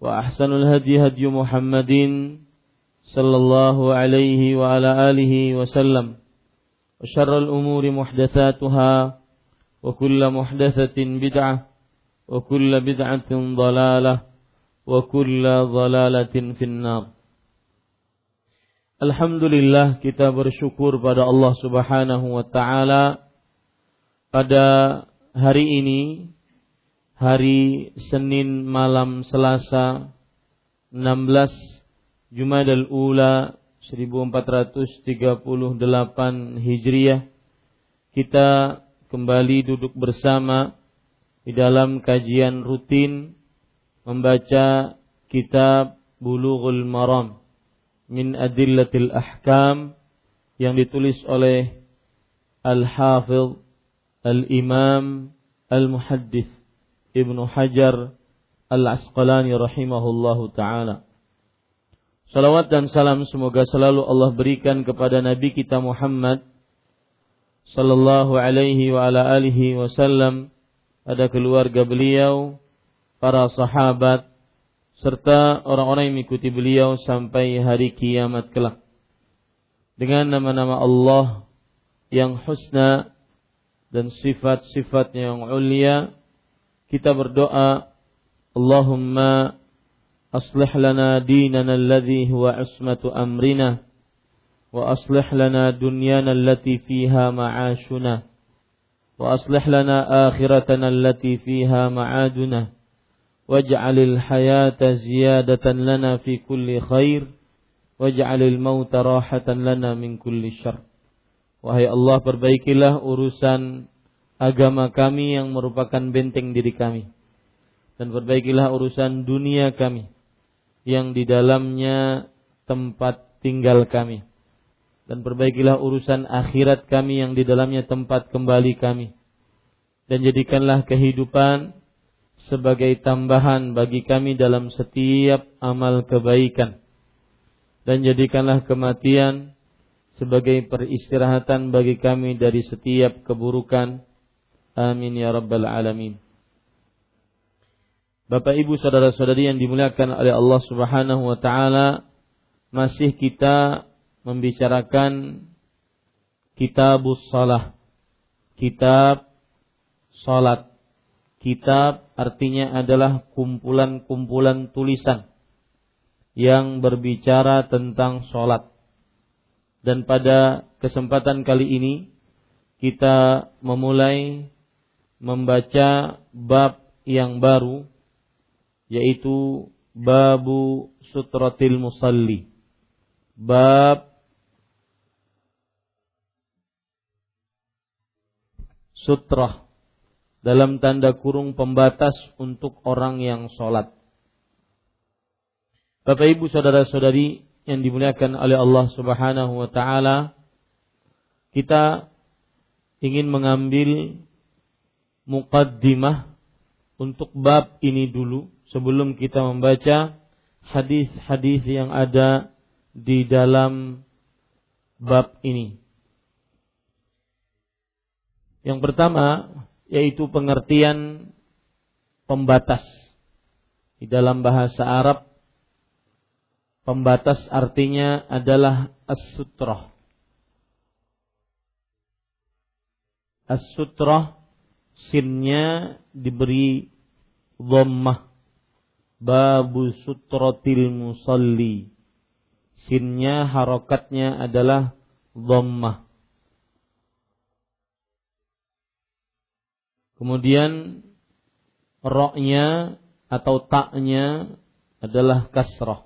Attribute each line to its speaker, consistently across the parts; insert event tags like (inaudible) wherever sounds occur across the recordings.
Speaker 1: وأحسن الهدي هدي محمد صلى الله عليه وعلى آله وسلم وشر الأمور محدثاتها وكل محدثة بدعة وكل بدعة ضلالة وكل ضلالة في النار Alhamdulillah kita bersyukur pada Allah Subhanahu wa taala pada hari ini hari Senin malam Selasa 16 Jumadal Ula 1438 Hijriah. Kita kembali duduk bersama di dalam kajian rutin membaca kitab Bulughul Maram min Adillatil Ahkam yang ditulis oleh Al-Hafidh Al-Imam Al-Muhaddith Ibnu Hajar Al-Asqalani rahimahullahu taala. Salawat dan salam semoga selalu Allah berikan kepada Nabi kita Muhammad sallallahu alaihi wa ala alihi wasallam ada keluarga beliau, para sahabat serta orang-orang yang mengikuti beliau sampai hari kiamat kelak. Dengan nama-nama Allah yang husna dan sifat-sifatnya yang ulia, kita berdoa Allahumma aslih lana dinana alladhi huwa ismatu amrina wa aslih lana dunyana allati fiha ma'ashuna wa aslih lana akhiratana allati fiha ma'aduna waj'alil hayata ziyadatan lana fi kulli khair waj'alil mauta rahatan lana min kulli syarr. Wahai Allah perbaikilah urusan agama kami yang merupakan benteng diri kami. Dan perbaikilah urusan dunia kami yang di dalamnya tempat tinggal kami. Dan perbaikilah urusan akhirat kami yang di dalamnya tempat kembali kami. Dan jadikanlah kehidupan sebagai tambahan bagi kami dalam setiap amal kebaikan. Dan jadikanlah kematian sebagai peristirahatan bagi kami dari setiap keburukan amin ya rabbal alamin. Bapak Ibu saudara-saudari yang dimuliakan oleh Allah Subhanahu wa taala masih kita membicarakan kitabus salah. Kitab salat. Kitab artinya adalah kumpulan-kumpulan tulisan yang berbicara tentang sholat. Dan pada kesempatan kali ini kita memulai membaca bab yang baru yaitu babu sutratil musalli. Bab sutrah dalam tanda kurung pembatas untuk orang yang sholat. Bapak ibu saudara saudari yang dimuliakan oleh Allah subhanahu wa ta'ala, kita ingin mengambil muqaddimah untuk bab ini dulu sebelum kita membaca hadis-hadis yang ada di dalam bab ini. Yang pertama yaitu pengertian pembatas. Di dalam bahasa Arab pembatas artinya adalah as-sutrah. As-sutrah sinnya diberi dhammah. Babu sutratil musalli. Sinnya harokatnya adalah dhammah. Kemudian roknya atau taknya adalah kasrah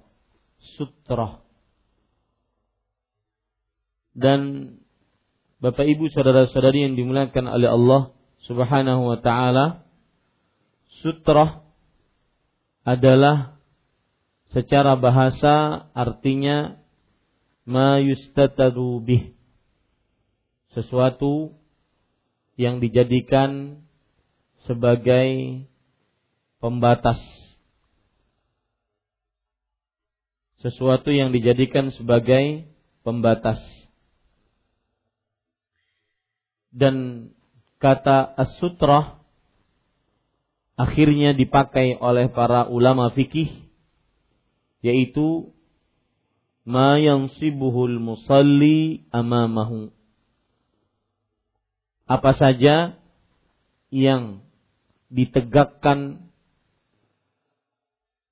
Speaker 1: sutrah. Dan Bapak Ibu saudara-saudari yang dimuliakan oleh Allah Subhanahu wa taala sutrah adalah secara bahasa artinya ma yustatadu sesuatu yang dijadikan sebagai pembatas. Sesuatu yang dijadikan sebagai pembatas. Dan kata as-sutrah akhirnya dipakai oleh para ulama fikih yaitu ma yansibuhul musalli amamahu. Apa saja yang ditegakkan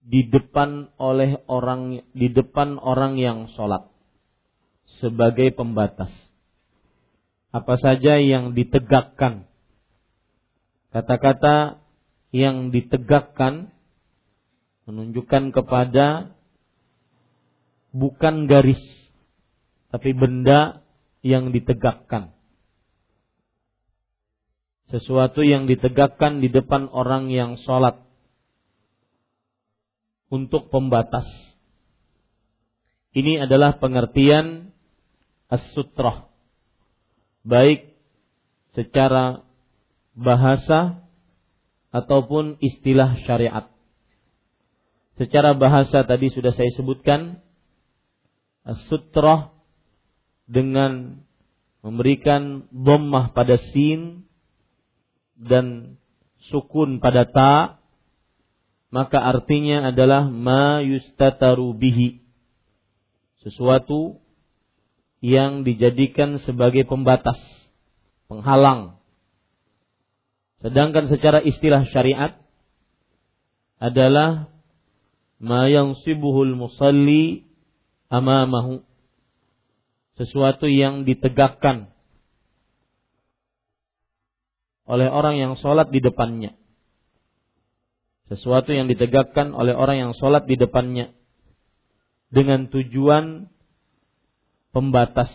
Speaker 1: di depan oleh orang di depan orang yang sholat sebagai pembatas apa saja yang ditegakkan. Kata-kata yang ditegakkan menunjukkan kepada bukan garis tapi benda yang ditegakkan. Sesuatu yang ditegakkan di depan orang yang sholat untuk pembatas. Ini adalah pengertian as-sutrah baik secara bahasa ataupun istilah syariat. Secara bahasa tadi sudah saya sebutkan sutrah dengan memberikan dhammah pada sin dan sukun pada ta maka artinya adalah ma yustataru bihi sesuatu yang dijadikan sebagai pembatas penghalang Sedangkan secara istilah syariat adalah ma yansibuhul musalli amamahu. Sesuatu yang ditegakkan oleh orang yang sholat di depannya. Sesuatu yang ditegakkan oleh orang yang sholat di depannya. Dengan tujuan pembatas.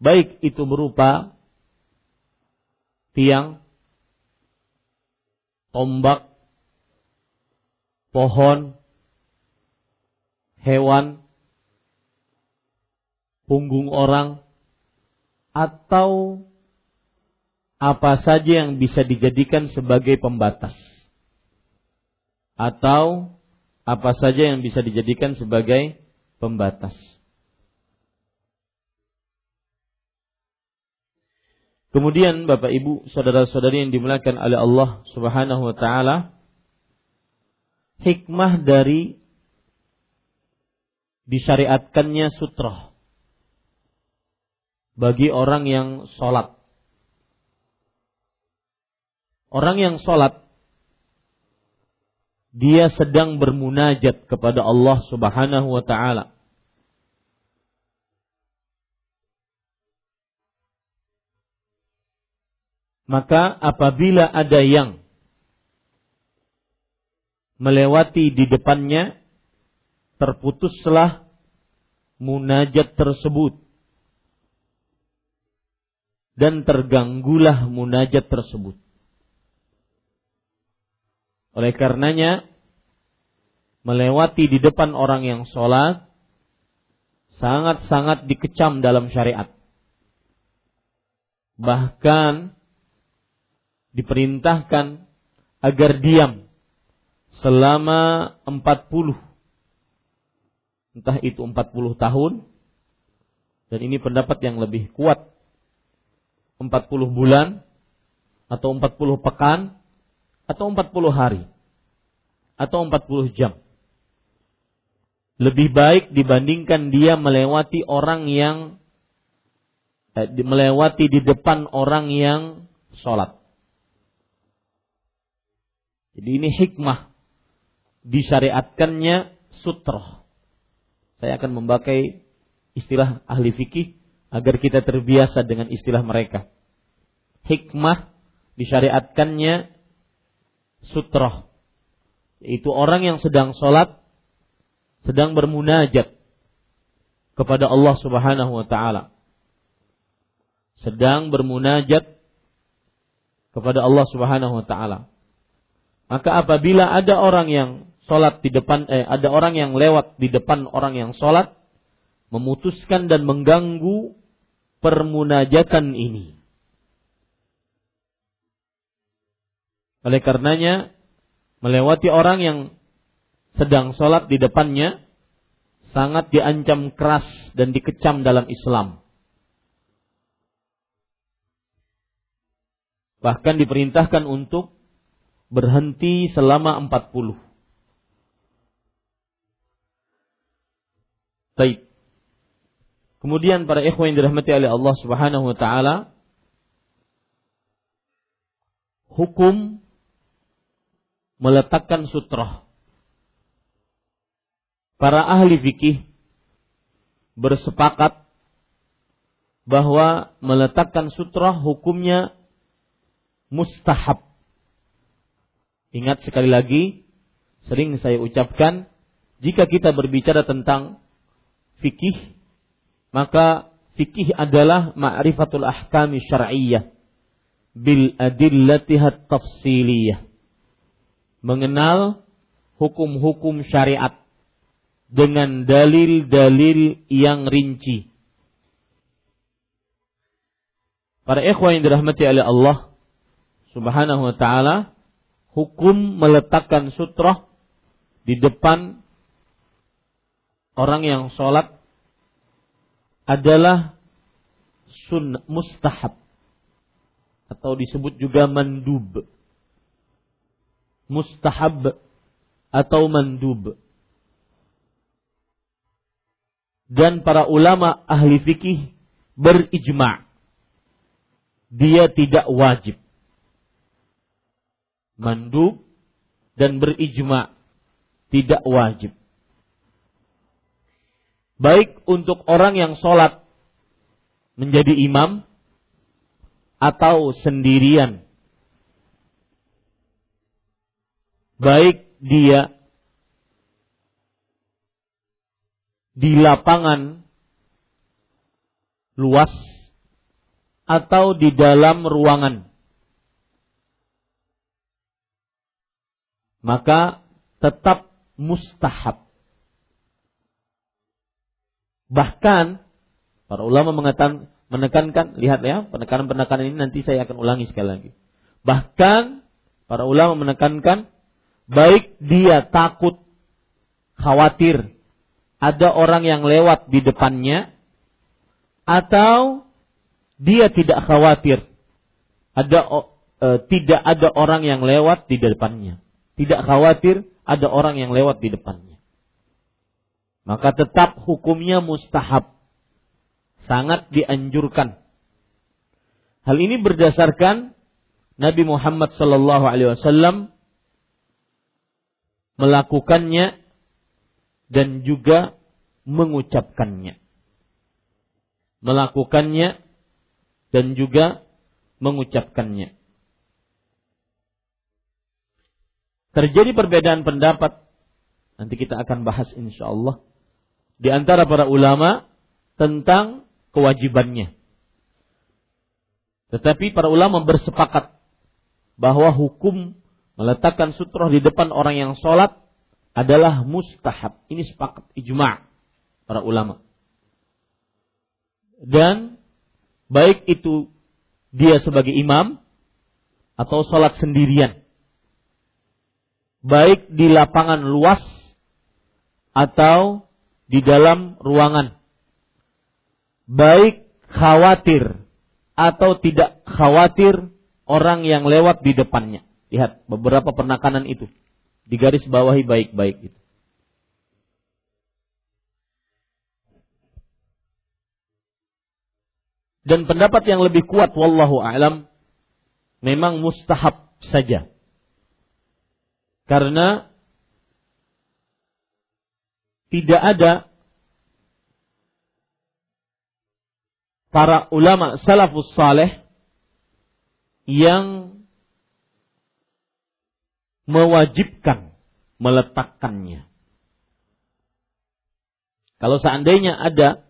Speaker 1: Baik itu berupa tiang tombak, pohon, hewan, punggung orang, atau apa saja yang bisa dijadikan sebagai pembatas. Atau apa saja yang bisa dijadikan sebagai pembatas. Kemudian Bapak Ibu, saudara-saudari yang dimuliakan oleh Allah Subhanahu wa taala, hikmah dari disyariatkannya sutra bagi orang yang sholat. Orang yang sholat, dia sedang bermunajat kepada Allah Subhanahu wa Ta'ala. Maka apabila ada yang melewati di depannya, terputuslah munajat tersebut. Dan terganggulah munajat tersebut. Oleh karenanya, melewati di depan orang yang sholat, sangat-sangat dikecam dalam syariat. Bahkan diperintahkan agar diam selama 40 entah itu 40 tahun Dan ini pendapat yang lebih kuat. 40 bulan atau 40 pekan atau 40 hari atau 40 jam. Lebih baik dibandingkan dia melewati orang yang eh, melewati di depan orang yang sholat. Jadi ini hikmah disyariatkannya sutroh. Saya akan memakai istilah ahli fikih agar kita terbiasa dengan istilah mereka. Hikmah disyariatkannya sutroh. Yaitu orang yang sedang sholat, sedang bermunajat kepada Allah subhanahu wa ta'ala. Sedang bermunajat kepada Allah subhanahu wa ta'ala. Maka apabila ada orang yang sholat di depan, eh, ada orang yang lewat di depan orang yang sholat, memutuskan dan mengganggu permunajatan ini. Oleh karenanya, melewati orang yang sedang sholat di depannya, sangat diancam keras dan dikecam dalam Islam. Bahkan diperintahkan untuk berhenti selama 40. Baik. Kemudian para ikhwan yang dirahmati oleh Allah Subhanahu wa taala hukum meletakkan sutroh. Para ahli fikih bersepakat bahwa meletakkan sutroh hukumnya mustahab. Ingat sekali lagi, sering saya ucapkan, jika kita berbicara tentang fikih, maka fikih adalah ma'rifatul ahkami syar'iyyah bil adillatihat tafsiliyah mengenal hukum-hukum syariat dengan dalil-dalil yang rinci. Para ikhwan yang dirahmati oleh Allah Subhanahu wa taala, hukum meletakkan sutroh di depan orang yang sholat adalah sun mustahab atau disebut juga mandub mustahab atau mandub. Dan para ulama ahli fikih berijma' dia tidak wajib. Mandub dan berijma' tidak wajib. Baik untuk orang yang sholat menjadi imam atau sendirian baik dia di lapangan luas atau di dalam ruangan. Maka tetap mustahab. Bahkan para ulama mengatakan menekankan lihat ya penekanan-penekanan ini nanti saya akan ulangi sekali lagi. Bahkan para ulama menekankan baik dia takut, khawatir ada orang yang lewat di depannya, atau dia tidak khawatir ada e, tidak ada orang yang lewat di depannya, tidak khawatir ada orang yang lewat di depannya. Maka tetap hukumnya mustahab, sangat dianjurkan. Hal ini berdasarkan Nabi Muhammad Sallallahu Alaihi Wasallam melakukannya dan juga mengucapkannya. Melakukannya dan juga mengucapkannya. Terjadi perbedaan pendapat, nanti kita akan bahas insya Allah, di antara para ulama tentang kewajibannya. Tetapi para ulama bersepakat bahwa hukum meletakkan sutroh di depan orang yang sholat adalah mustahab. Ini sepakat ijma' para ulama. Dan baik itu dia sebagai imam atau sholat sendirian. Baik di lapangan luas atau di dalam ruangan. baik khawatir atau tidak khawatir orang yang lewat di depannya. Lihat beberapa penekanan itu. Di garis bawahi baik-baik itu. Dan pendapat yang lebih kuat wallahu alam memang mustahab saja. Karena tidak ada para ulama salafus saleh yang mewajibkan meletakkannya. Kalau seandainya ada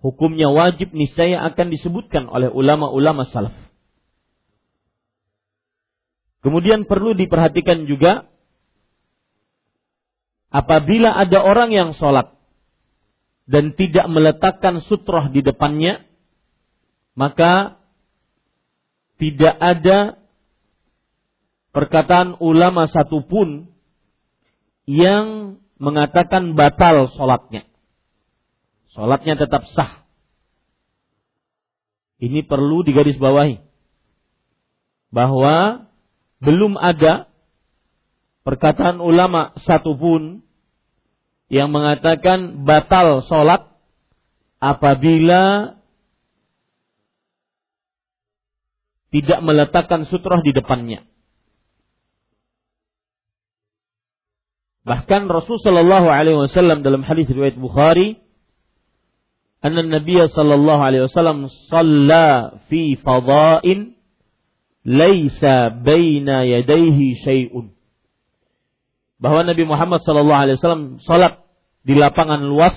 Speaker 1: hukumnya wajib niscaya akan disebutkan oleh ulama-ulama salaf. Kemudian perlu diperhatikan juga apabila ada orang yang sholat dan tidak meletakkan sutroh di depannya, maka tidak ada perkataan ulama satupun yang mengatakan batal sholatnya. Sholatnya tetap sah. Ini perlu digarisbawahi. Bahwa belum ada perkataan ulama satupun yang mengatakan batal sholat apabila tidak meletakkan sutroh di depannya. Bahkan Rasul Shallallahu Alaihi Wasallam dalam hadis riwayat Bukhari, anna Nabi Shallallahu Alaihi Wasallam salla fi fadain laisa baina yadaihi syai'un. Bahwa Nabi Muhammad Shallallahu Alaihi Wasallam salat di lapangan luas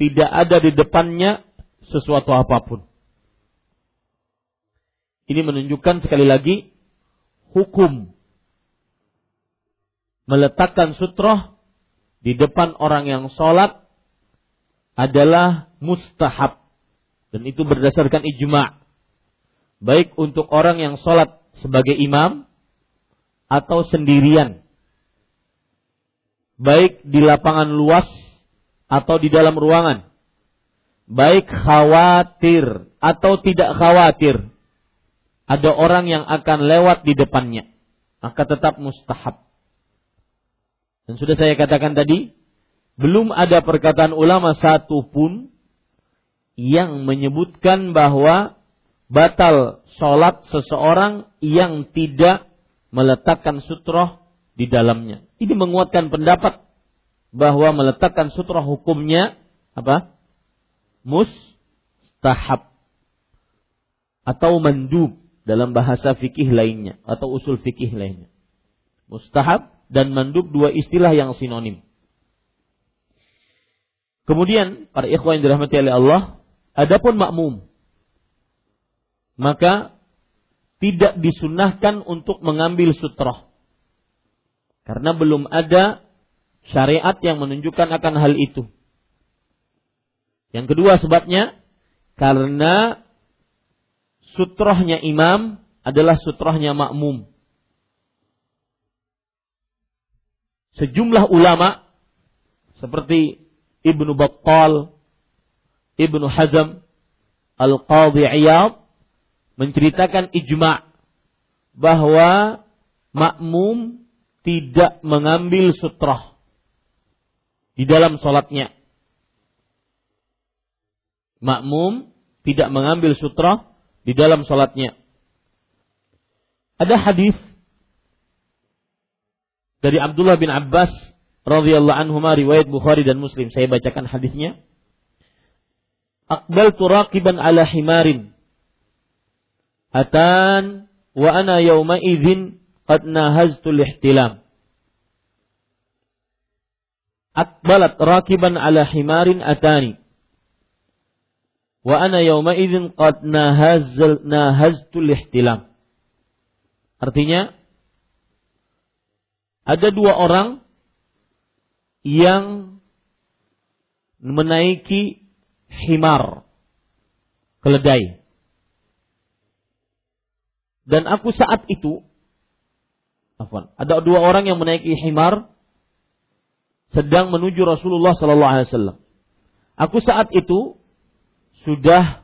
Speaker 1: tidak ada di depannya sesuatu apa pun. Ini menunjukkan sekali lagi hukum meletakkan sutroh di depan orang yang sholat adalah mustahab. Dan itu berdasarkan ijma' baik untuk orang yang sholat sebagai imam atau sendirian, baik di lapangan luas atau di dalam ruangan, baik khawatir atau tidak khawatir, ada orang yang akan lewat di depannya, maka tetap mustahab. Dan sudah saya katakan tadi, belum ada perkataan ulama satu pun yang menyebutkan bahwa batal sholat seseorang yang tidak meletakkan sutroh di dalamnya. Ini menguatkan pendapat bahwa meletakkan sutroh hukumnya apa? Mustahab atau mandub dalam bahasa fikih lainnya atau usul fikih lainnya. Mustahab dan mandub dua istilah yang sinonim. Kemudian para ikhwan yang dirahmati oleh Allah, adapun makmum maka tidak disunahkan untuk mengambil sutroh. Karena belum ada syariat yang menunjukkan akan hal itu. Yang kedua sebabnya karena sutrohnya imam adalah sutrohnya makmum. sejumlah ulama seperti Ibnu Battal, Ibnu Hazm, Al-Qadhi Iyad menceritakan ijma' bahwa makmum tidak mengambil sutrah di dalam sholatnya. Makmum tidak mengambil sutrah di dalam sholatnya. Ada hadis dari Abdullah bin Abbas radhiyallahu anhu riwayat Bukhari dan Muslim. Saya bacakan hadisnya. Aqbal turaqiban ala himarin. Atan wa ana yawma idzin qad nahaztu ihtilam. Aqbalat rakiban ala himarin atani. Wa ana yawma idzin qad nahazl nahaztu ihtilam. Artinya ada dua orang yang menaiki himar, keledai. Dan aku saat itu, afwan, ada dua orang yang menaiki himar sedang menuju Rasulullah Sallallahu Alaihi Wasallam. Aku saat itu sudah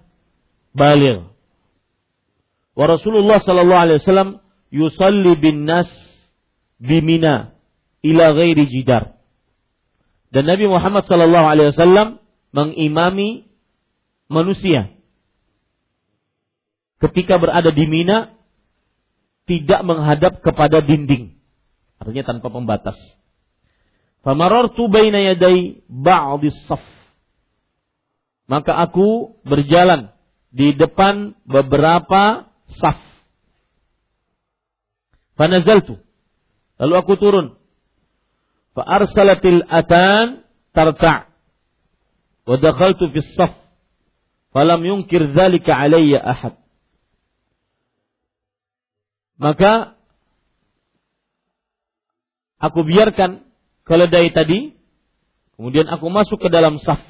Speaker 1: balik. Wa Rasulullah sallallahu alaihi wasallam yusalli bin nas bimina ila ghairi jidar. Dan Nabi Muhammad sallallahu alaihi wasallam mengimami manusia ketika berada di Mina tidak menghadap kepada dinding. Artinya tanpa pembatas. Famarartu baina yaday ba'dis saf. Maka aku berjalan di depan beberapa saf. Fanazaltu. Lalu aku turun. Fa arsalatil atan tarta' wa dakhaltu fi saf. Falam yunkir dzalika alayya ahad. Maka aku biarkan keledai tadi, kemudian aku masuk ke dalam saf.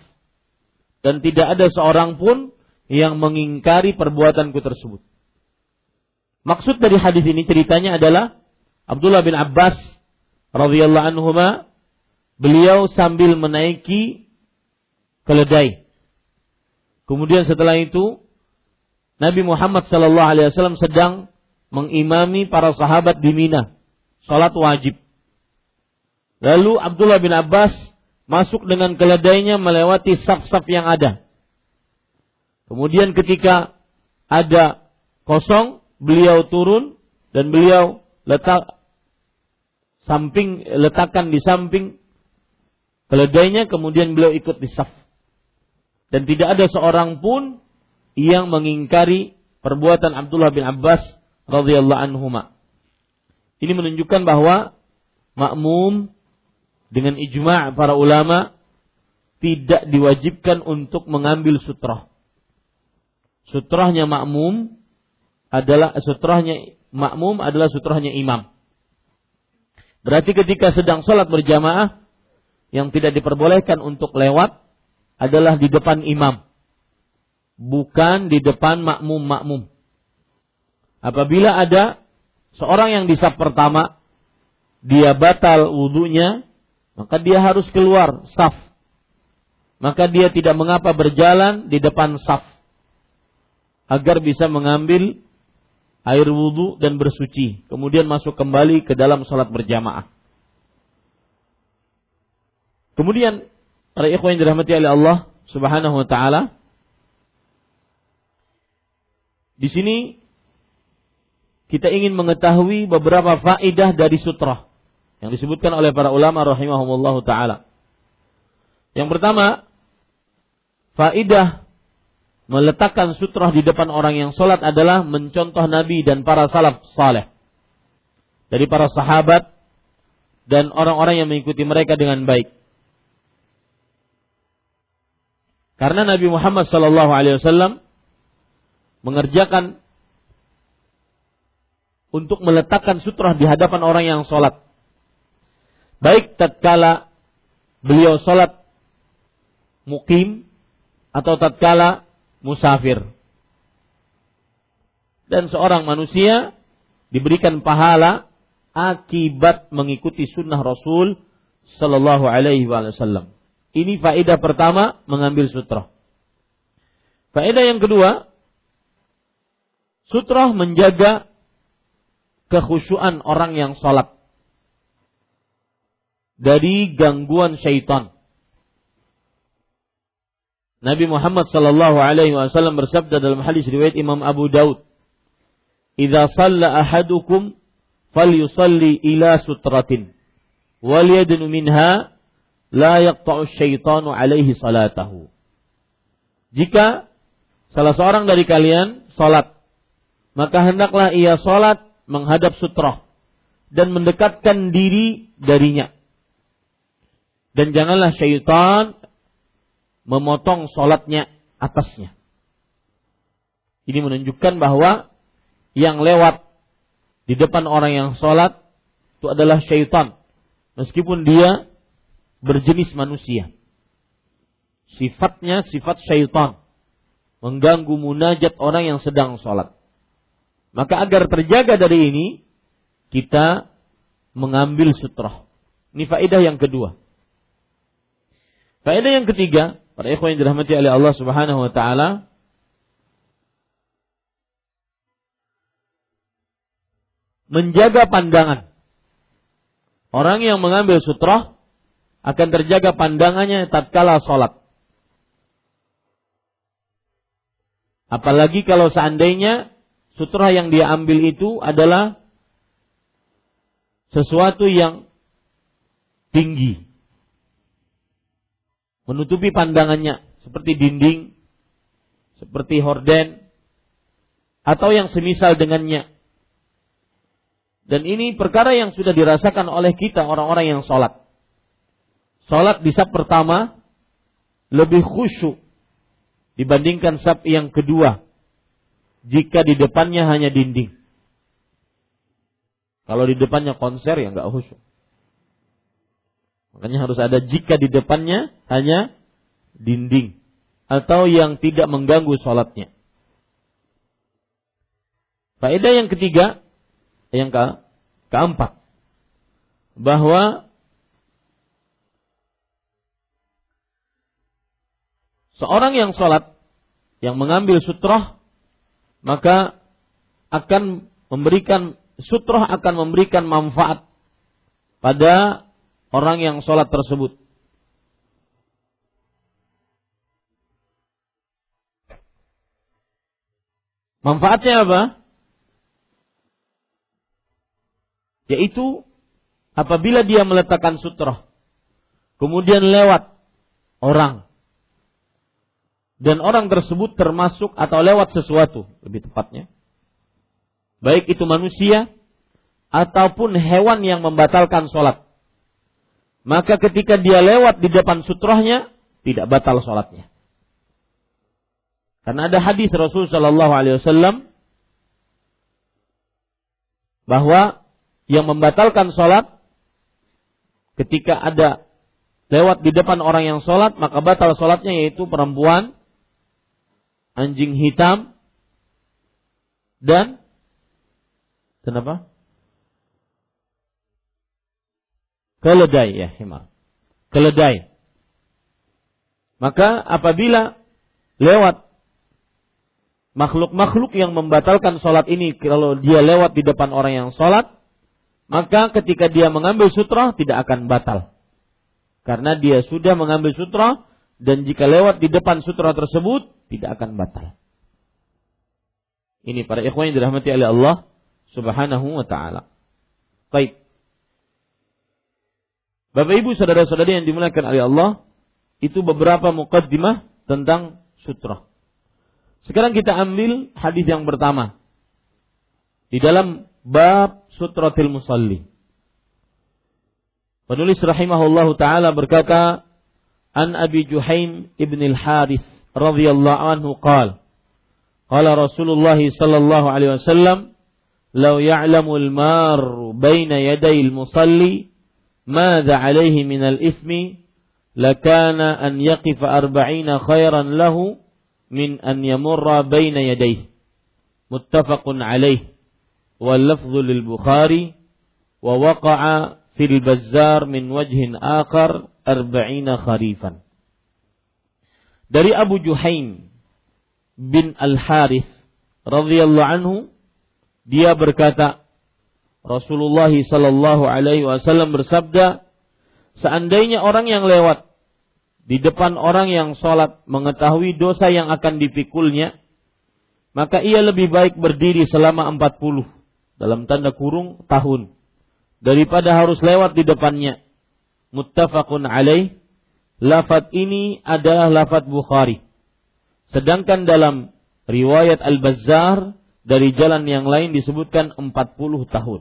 Speaker 1: Dan tidak ada seorang pun yang mengingkari perbuatanku tersebut. Maksud dari hadis ini ceritanya adalah Abdullah bin Abbas radhiyallahu anhu beliau sambil menaiki keledai. Kemudian setelah itu Nabi Muhammad sallallahu alaihi wasallam sedang mengimami para sahabat di Mina, salat wajib. Lalu Abdullah bin Abbas masuk dengan keledainya melewati saf-saf yang ada. Kemudian ketika ada kosong, beliau turun dan beliau letak samping letakkan di samping keledainya kemudian beliau ikut di saf. Dan tidak ada seorang pun yang mengingkari perbuatan Abdullah bin Abbas radhiyallahu anhuma. Ini menunjukkan bahwa makmum dengan ijma' para ulama tidak diwajibkan untuk mengambil sutrah. Sutrahnya makmum adalah sutrahnya makmum adalah sutrahnya imam. Berarti ketika sedang sholat berjamaah yang tidak diperbolehkan untuk lewat adalah di depan imam, bukan di depan makmum-makmum. Apabila ada seorang yang di saf pertama dia batal wudhunya, maka dia harus keluar saf. Maka dia tidak mengapa berjalan di depan saf agar bisa mengambil air wudhu dan bersuci, kemudian masuk kembali ke dalam sholat berjamaah. Kemudian para ikhwan yang dirahmati oleh Allah Subhanahu wa taala di sini kita ingin mengetahui beberapa faidah dari sutra yang disebutkan oleh para ulama rahimahumullah taala. Yang pertama, faidah meletakkan sutra di depan orang yang sholat adalah mencontoh Nabi dan para salaf saleh. Dari para sahabat dan orang-orang yang mengikuti mereka dengan baik. Karena Nabi Muhammad Wasallam mengerjakan untuk meletakkan sutrah di hadapan orang yang sholat. Baik tatkala beliau sholat mukim atau tatkala musafir. Dan seorang manusia diberikan pahala akibat mengikuti sunnah Rasul Sallallahu Alaihi Wasallam. Ini faedah pertama mengambil sutrah. Faedah yang kedua, sutrah menjaga kekhusyuan orang yang sholat dari gangguan syaitan. Nabi Muhammad sallallahu alaihi wasallam bersabda dalam hadis riwayat Imam Abu Daud, "Idza shalla ahadukum falyusalli ila sutratin wal yadnu minha la yaqta'u syaitanu alaihi salatahu." Jika salah seorang dari kalian salat, maka hendaklah ia salat menghadap sutra dan mendekatkan diri darinya. Dan janganlah syaitan memotong sholatnya atasnya. Ini menunjukkan bahwa yang lewat di depan orang yang sholat itu adalah syaitan. Meskipun dia berjenis manusia. Sifatnya sifat syaitan. Mengganggu munajat orang yang sedang sholat. Maka agar terjaga dari ini, kita mengambil sutroh. Ini faedah yang kedua. Faedah yang ketiga, para ikhwan yang dirahmati oleh Allah Subhanahu wa taala, menjaga pandangan. Orang yang mengambil sutrah akan terjaga pandangannya tatkala sholat. Apalagi kalau seandainya sutrah yang dia ambil itu adalah sesuatu yang tinggi. Menutupi pandangannya seperti dinding, seperti horden, atau yang semisal dengannya. Dan ini perkara yang sudah dirasakan oleh kita orang-orang yang sholat. Sholat di sab pertama lebih khusyuk dibandingkan sab yang kedua. Jika di depannya hanya dinding. Kalau di depannya konser ya nggak khusyuk. Makanya harus ada jika di depannya hanya dinding atau yang tidak mengganggu sholatnya. Faedah yang ketiga, yang ke keempat bahwa seorang yang sholat yang mengambil sutroh maka akan memberikan sutroh akan memberikan manfaat pada orang yang sholat tersebut. Manfaatnya apa? Yaitu apabila dia meletakkan sutra, kemudian lewat orang, dan orang tersebut termasuk atau lewat sesuatu, lebih tepatnya, baik itu manusia ataupun hewan yang membatalkan sholat. Maka ketika dia lewat di depan sutrohnya, tidak batal sholatnya. Karena ada hadis Rasul Shallallahu Alaihi Wasallam bahwa yang membatalkan sholat ketika ada lewat di depan orang yang sholat maka batal sholatnya yaitu perempuan anjing hitam dan kenapa? Keledai ya himar keledai. Maka apabila lewat makhluk-makhluk yang membatalkan sholat ini kalau dia lewat di depan orang yang sholat maka ketika dia mengambil sutra tidak akan batal. Karena dia sudah mengambil sutra dan jika lewat di depan sutra tersebut tidak akan batal. Ini para ikhwan yang dirahmati oleh Allah Subhanahu wa taala. Baik. Bapak Ibu saudara-saudari yang dimuliakan oleh Allah, itu beberapa mukaddimah tentang sutra. Sekarang kita ambil hadis yang pertama. Di dalam bab sutratil musalli. Penulis rahimahullahu taala berkata, An Abi Juhaim ibn al-Harith radhiyallahu anhu qala Qala Rasulullah sallallahu alaihi wasallam لو يعلم المار بين يدي المصلي ماذا عليه من الإثم لكان أن يقف أربعين خيرا له من أن يمر بين يديه. متفق عليه. واللفظ للبخاري ووقع fil bazar min wajhin akar arba'ina kharifan. Dari Abu Juhaim bin Al-Harith radhiyallahu anhu dia berkata Rasulullah sallallahu alaihi wasallam bersabda seandainya orang yang lewat di depan orang yang sholat mengetahui dosa yang akan dipikulnya, maka ia lebih baik berdiri selama 40 dalam tanda kurung tahun daripada harus lewat di depannya. Muttafaqun alaih. Lafat ini adalah lafat Bukhari. Sedangkan dalam riwayat Al-Bazzar dari jalan yang lain disebutkan 40 tahun.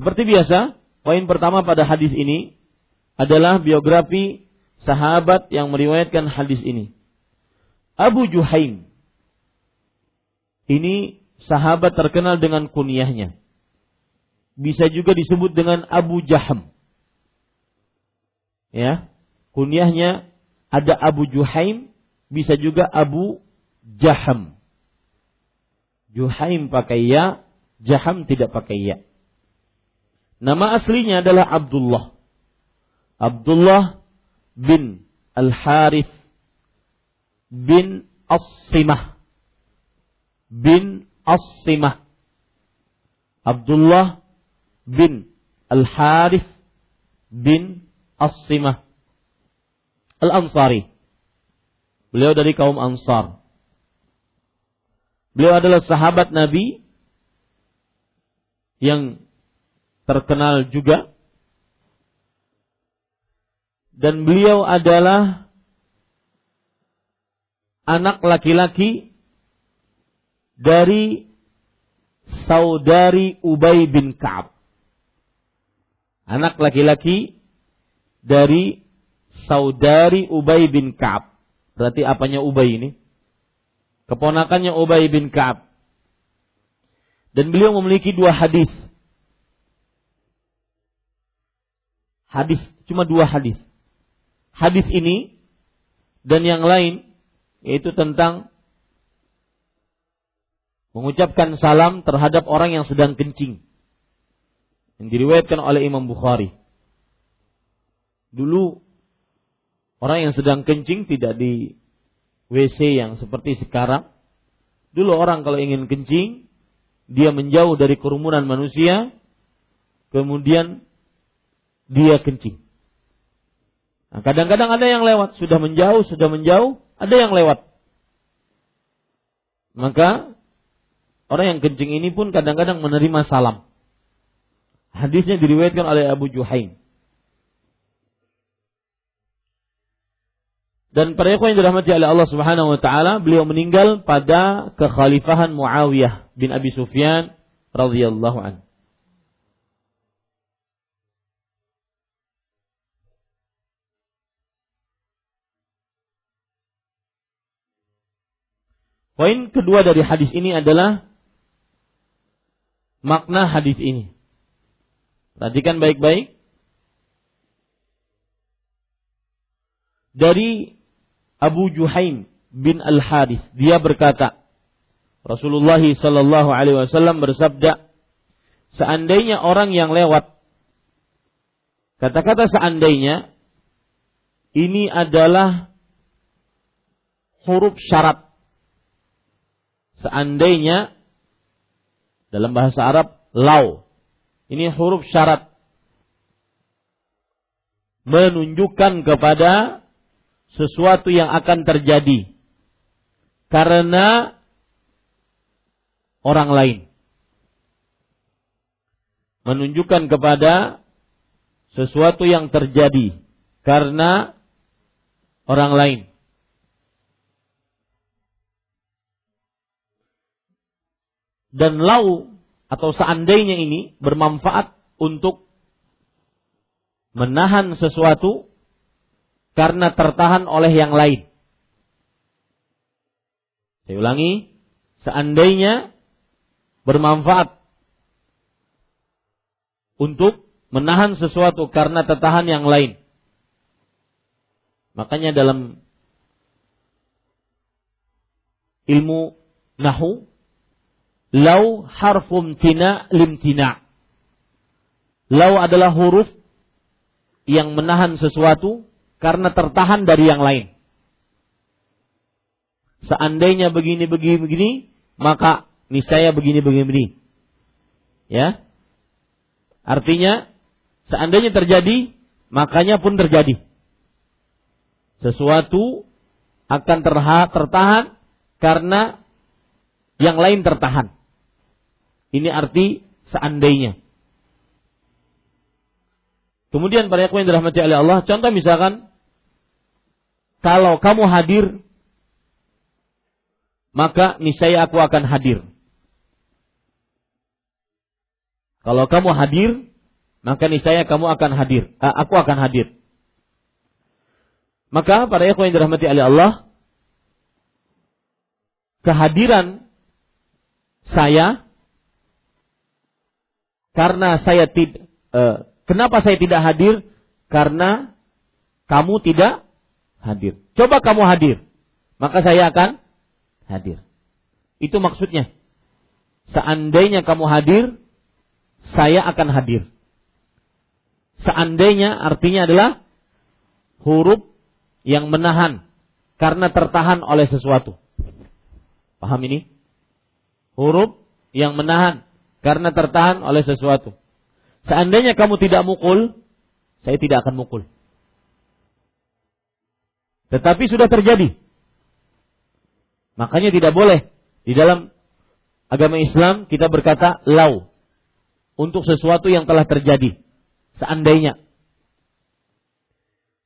Speaker 1: Seperti biasa, poin pertama pada hadis ini adalah biografi sahabat yang meriwayatkan hadis ini. Abu Juhaim. Ini sahabat terkenal dengan kunyahnya. Bisa juga disebut dengan Abu Jaham. Ya, kunyahnya ada Abu Juhaim, bisa juga Abu Jaham. Juhaim pakai ya, Jaham tidak pakai ya. Nama aslinya adalah Abdullah. Abdullah bin Al-Harith bin As-Simah bin As-Simah Abdullah bin Al-Harith bin As-Simah Al-Ansari. Beliau dari kaum Ansar. Beliau adalah sahabat Nabi yang terkenal juga. Dan beliau adalah anak laki-laki dari saudari Ubay bin Ka'ab. Anak laki-laki dari saudari Ubay bin Ka'ab. Berarti apanya Ubay ini? Keponakannya Ubay bin Ka'ab. Dan beliau memiliki dua hadis. Hadis cuma dua hadis. Hadis ini dan yang lain yaitu tentang mengucapkan salam terhadap orang yang sedang kencing. Yang diriwayatkan oleh Imam Bukhari. Dulu orang yang sedang kencing tidak di WC yang seperti sekarang. Dulu orang kalau ingin kencing, dia menjauh dari kerumunan manusia, kemudian dia kencing. Nah, kadang-kadang ada yang lewat, sudah menjauh, sudah menjauh, ada yang lewat. Maka orang yang kencing ini pun kadang-kadang menerima salam. Hadisnya diriwayatkan oleh Abu Juhaim. Dan para ikhwan yang dirahmati oleh Allah Subhanahu wa taala, beliau meninggal pada kekhalifahan Muawiyah bin Abi Sufyan radhiyallahu an. Poin kedua dari hadis ini adalah makna hadis ini. Perhatikan baik-baik. Dari Abu Juhaim bin Al Harith dia berkata Rasulullah Shallallahu Alaihi Wasallam bersabda seandainya orang yang lewat kata-kata seandainya ini adalah huruf syarat seandainya dalam bahasa Arab lau ini huruf syarat menunjukkan kepada sesuatu yang akan terjadi karena orang lain. Menunjukkan kepada sesuatu yang terjadi karena orang lain. Dan lau atau seandainya ini bermanfaat untuk menahan sesuatu karena tertahan oleh yang lain. Saya ulangi, seandainya bermanfaat untuk menahan sesuatu karena tertahan yang lain. Makanya dalam ilmu nahu lau harfum tina limtina. Lau adalah huruf yang menahan sesuatu karena tertahan dari yang lain. Seandainya begini begini begini, maka niscaya begini begini begini. Ya. Artinya seandainya terjadi, makanya pun terjadi. Sesuatu akan tertahan karena yang lain tertahan. Ini arti seandainya. Kemudian para yang dirahmati oleh Allah, contoh misalkan kalau kamu hadir, maka niscaya aku akan hadir. Kalau kamu hadir, maka niscaya kamu akan hadir. Eh, aku akan hadir. Maka para ikhwan yang dirahmati oleh Allah, kehadiran saya karena saya tidak eh, kenapa saya tidak hadir? Karena kamu tidak hadir. Coba kamu hadir, maka saya akan hadir. Itu maksudnya. Seandainya kamu hadir, saya akan hadir. Seandainya artinya adalah huruf yang menahan karena tertahan oleh sesuatu. Paham ini? Huruf yang menahan karena tertahan oleh sesuatu. Seandainya kamu tidak mukul, saya tidak akan mukul. Tetapi sudah terjadi. Makanya tidak boleh di dalam agama Islam kita berkata lau untuk sesuatu yang telah terjadi. Seandainya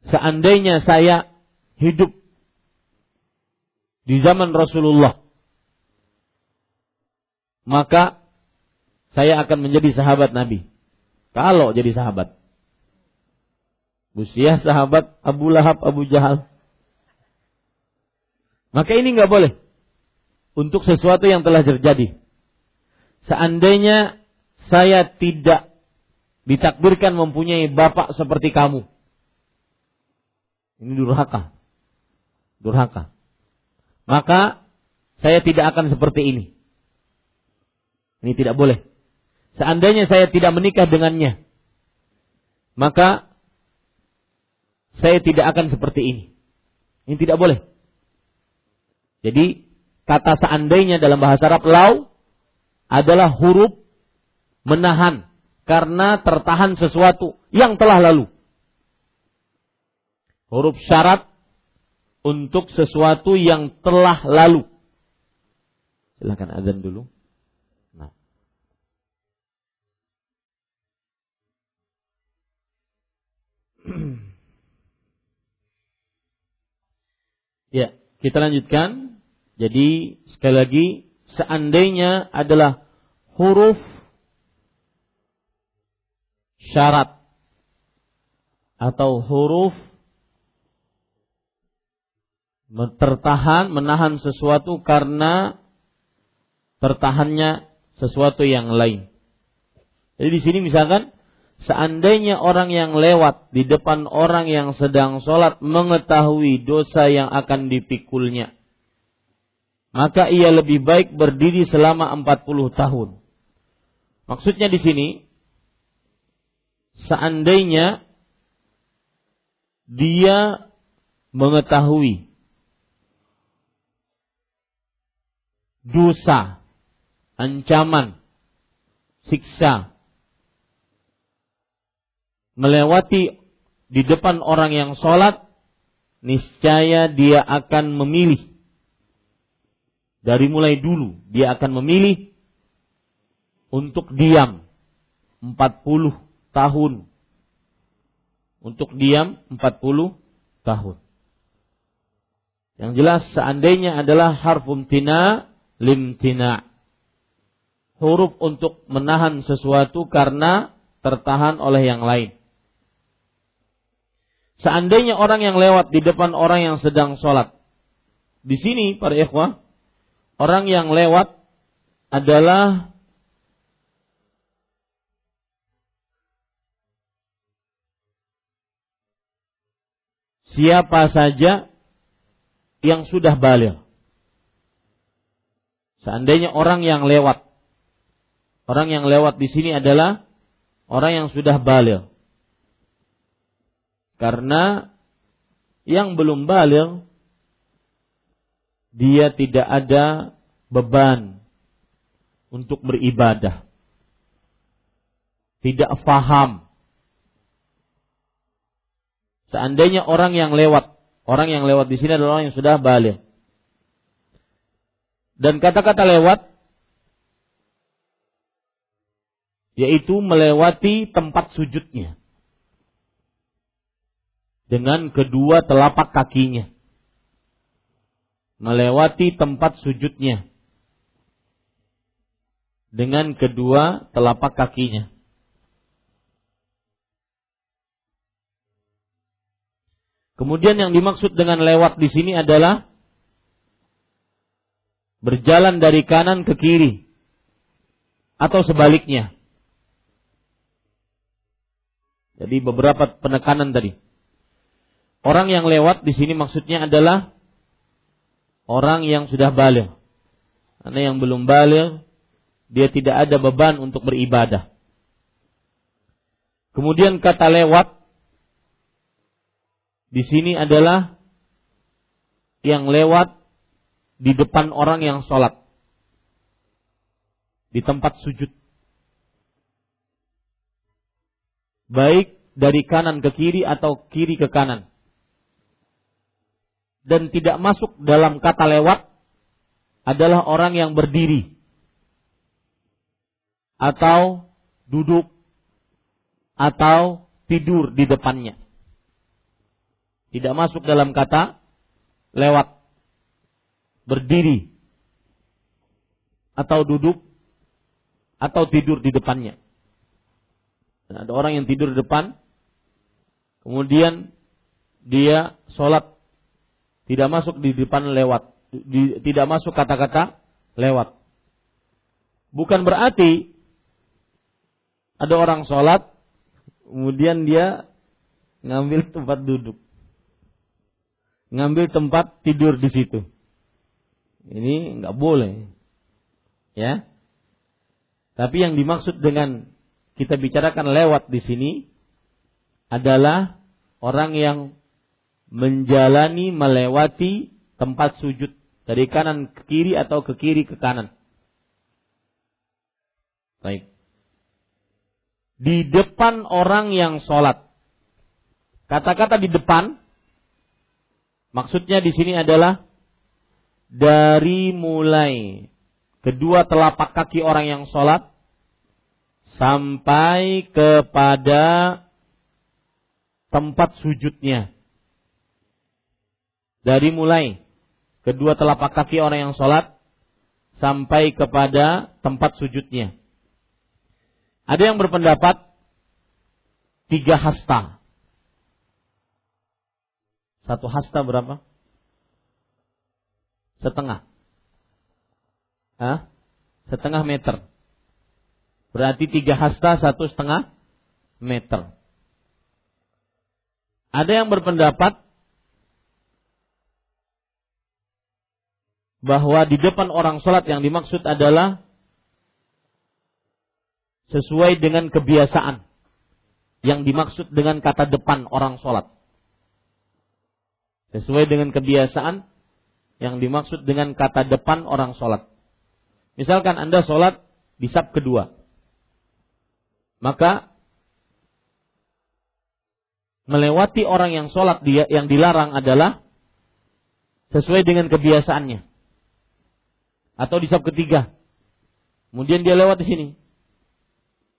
Speaker 1: seandainya saya hidup di zaman Rasulullah, maka saya akan menjadi sahabat Nabi. Kalau jadi sahabat. Busiah sahabat Abu Lahab, Abu Jahal. Maka ini nggak boleh. Untuk sesuatu yang telah terjadi. Seandainya saya tidak ditakdirkan mempunyai bapak seperti kamu. Ini durhaka. Durhaka. Maka saya tidak akan seperti ini. Ini tidak boleh. Seandainya saya tidak menikah dengannya, maka saya tidak akan seperti ini. Ini tidak boleh. Jadi kata seandainya dalam bahasa Arab lau adalah huruf menahan karena tertahan sesuatu yang telah lalu huruf syarat untuk sesuatu yang telah lalu. Silahkan azan dulu. Ya, kita lanjutkan. Jadi sekali lagi seandainya adalah huruf syarat atau huruf tertahan menahan sesuatu karena tertahannya sesuatu yang lain. Jadi di sini misalkan seandainya orang yang lewat di depan orang yang sedang sholat mengetahui dosa yang akan dipikulnya, maka ia lebih baik berdiri selama 40 tahun. Maksudnya di sini, seandainya dia mengetahui dosa, ancaman, siksa, melewati di depan orang yang sholat, niscaya dia akan memilih. Dari mulai dulu, dia akan memilih untuk diam 40 tahun. Untuk diam 40 tahun. Yang jelas seandainya adalah harfum tina limtina. Huruf untuk menahan sesuatu karena tertahan oleh yang lain. Seandainya orang yang lewat di depan orang yang sedang sholat. Di sini para ikhwah, orang yang lewat adalah siapa saja yang sudah balik. Seandainya orang yang lewat, orang yang lewat di sini adalah orang yang sudah balik. Karena yang belum balik dia tidak ada beban untuk beribadah. Tidak faham. Seandainya orang yang lewat, orang yang lewat di sini adalah orang yang sudah balik. Dan kata-kata lewat yaitu melewati tempat sujudnya dengan kedua telapak kakinya melewati tempat sujudnya dengan kedua telapak kakinya Kemudian yang dimaksud dengan lewat di sini adalah berjalan dari kanan ke kiri atau sebaliknya. Jadi beberapa penekanan tadi. Orang yang lewat di sini maksudnya adalah orang yang sudah balik. Karena yang belum balik dia tidak ada beban untuk beribadah. Kemudian kata lewat di sini adalah yang lewat di depan orang yang sholat. Di tempat sujud. Baik dari kanan ke kiri atau kiri ke kanan. Dan tidak masuk dalam kata lewat adalah orang yang berdiri. Atau duduk. Atau tidur di depannya. Tidak masuk dalam kata lewat berdiri atau duduk atau tidur di depannya. Dan ada orang yang tidur di depan, kemudian dia sholat tidak masuk di depan lewat, di, tidak masuk kata-kata lewat. Bukan berarti ada orang sholat, kemudian dia ngambil (laughs) tempat duduk, ngambil tempat tidur di situ. Ini nggak boleh. Ya. Tapi yang dimaksud dengan kita bicarakan lewat di sini adalah orang yang menjalani melewati tempat sujud dari kanan ke kiri atau ke kiri ke kanan. Baik. Di depan orang yang sholat. Kata-kata di depan, maksudnya di sini adalah dari mulai kedua telapak kaki orang yang sholat sampai kepada tempat sujudnya. Dari mulai kedua telapak kaki orang yang sholat sampai kepada tempat sujudnya. Ada yang berpendapat tiga hasta. Satu hasta berapa? setengah. Hah? Setengah meter. Berarti tiga hasta satu setengah meter. Ada yang berpendapat bahwa di depan orang sholat yang dimaksud adalah sesuai dengan kebiasaan yang dimaksud dengan kata depan orang sholat. Sesuai dengan kebiasaan yang dimaksud dengan kata depan orang sholat. Misalkan Anda sholat di sab kedua. Maka melewati orang yang sholat dia yang dilarang adalah sesuai dengan kebiasaannya. Atau di sab ketiga. Kemudian dia lewat di sini.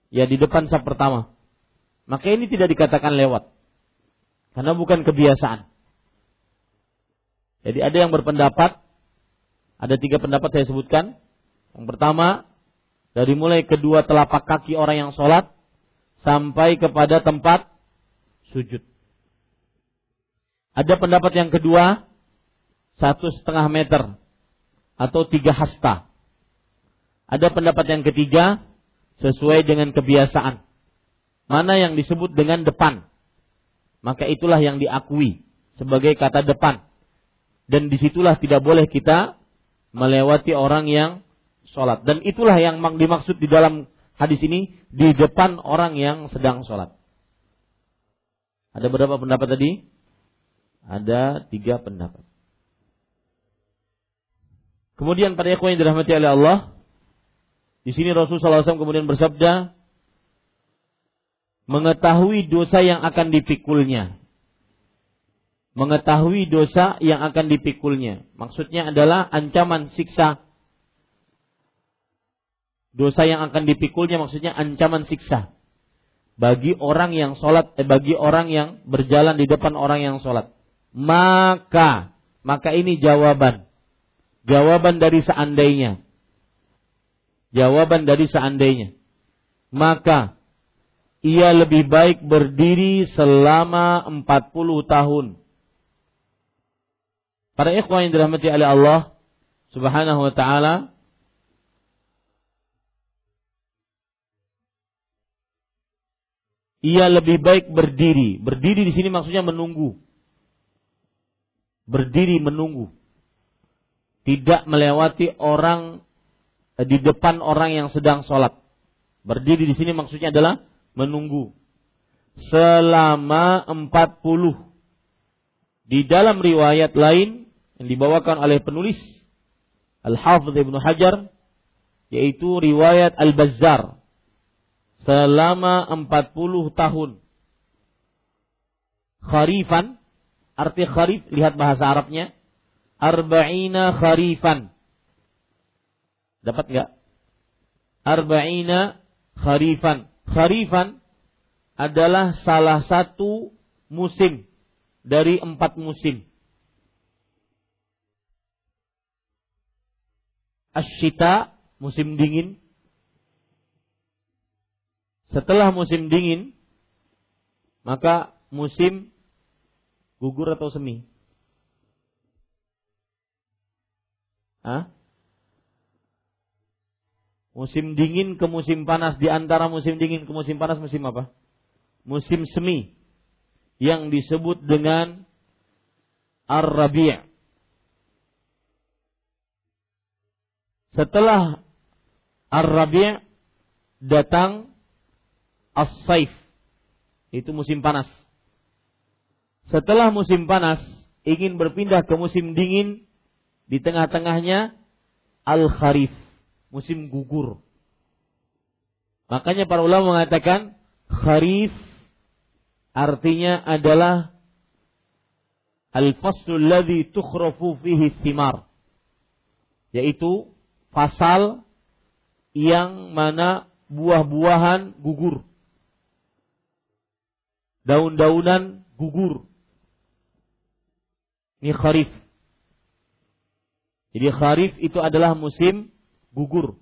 Speaker 1: Ya di depan sab pertama. Maka ini tidak dikatakan lewat. Karena bukan kebiasaan. Jadi ada yang berpendapat, ada tiga pendapat saya sebutkan. Yang pertama, dari mulai kedua telapak kaki orang yang sholat sampai kepada tempat sujud. Ada pendapat yang kedua, satu setengah meter atau tiga hasta. Ada pendapat yang ketiga, sesuai dengan kebiasaan. Mana yang disebut dengan depan, maka itulah yang diakui sebagai kata depan dan di situlah tidak boleh kita melewati orang yang sholat. Dan itulah yang dimaksud di dalam hadis ini di depan orang yang sedang sholat. Ada berapa pendapat tadi? Ada tiga pendapat. Kemudian pada ikhwan yang dirahmati oleh Allah, di sini Rasulullah SAW kemudian bersabda, mengetahui dosa yang akan dipikulnya mengetahui dosa yang akan dipikulnya. Maksudnya adalah ancaman siksa. Dosa yang akan dipikulnya maksudnya ancaman siksa. Bagi orang yang sholat, eh, bagi orang yang berjalan di depan orang yang sholat. Maka, maka ini jawaban. Jawaban dari seandainya. Jawaban dari seandainya. Maka, ia lebih baik berdiri selama 40 tahun Para ikhwan yang dirahmati oleh Allah Subhanahu wa taala ia lebih baik berdiri. Berdiri di sini maksudnya menunggu. Berdiri menunggu. Tidak melewati orang eh, di depan orang yang sedang sholat. Berdiri di sini maksudnya adalah menunggu. Selama 40. Di dalam riwayat lain yang dibawakan oleh penulis Al-Hafidh Ibnu Hajar yaitu riwayat Al-Bazzar selama 40 tahun. Kharifan arti kharif lihat bahasa Arabnya arba'ina kharifan. Dapat enggak? Arba'ina kharifan. Kharifan adalah salah satu musim dari empat musim. Asyita, musim dingin. Setelah musim dingin, maka musim gugur atau semi? Hah? Musim dingin ke musim panas di antara musim dingin ke musim panas musim apa? Musim semi yang disebut dengan Ar-Rabi'. Setelah Ar-Rabi' datang As-Saif. Itu musim panas. Setelah musim panas ingin berpindah ke musim dingin di tengah-tengahnya Al-Kharif, musim gugur. Makanya para ulama mengatakan Kharif artinya adalah al-faslul ladzi tukhrafu fihi thimar. Yaitu fasal yang mana buah-buahan gugur. Daun-daunan gugur. Ini kharif jadi kharif itu adalah musim gugur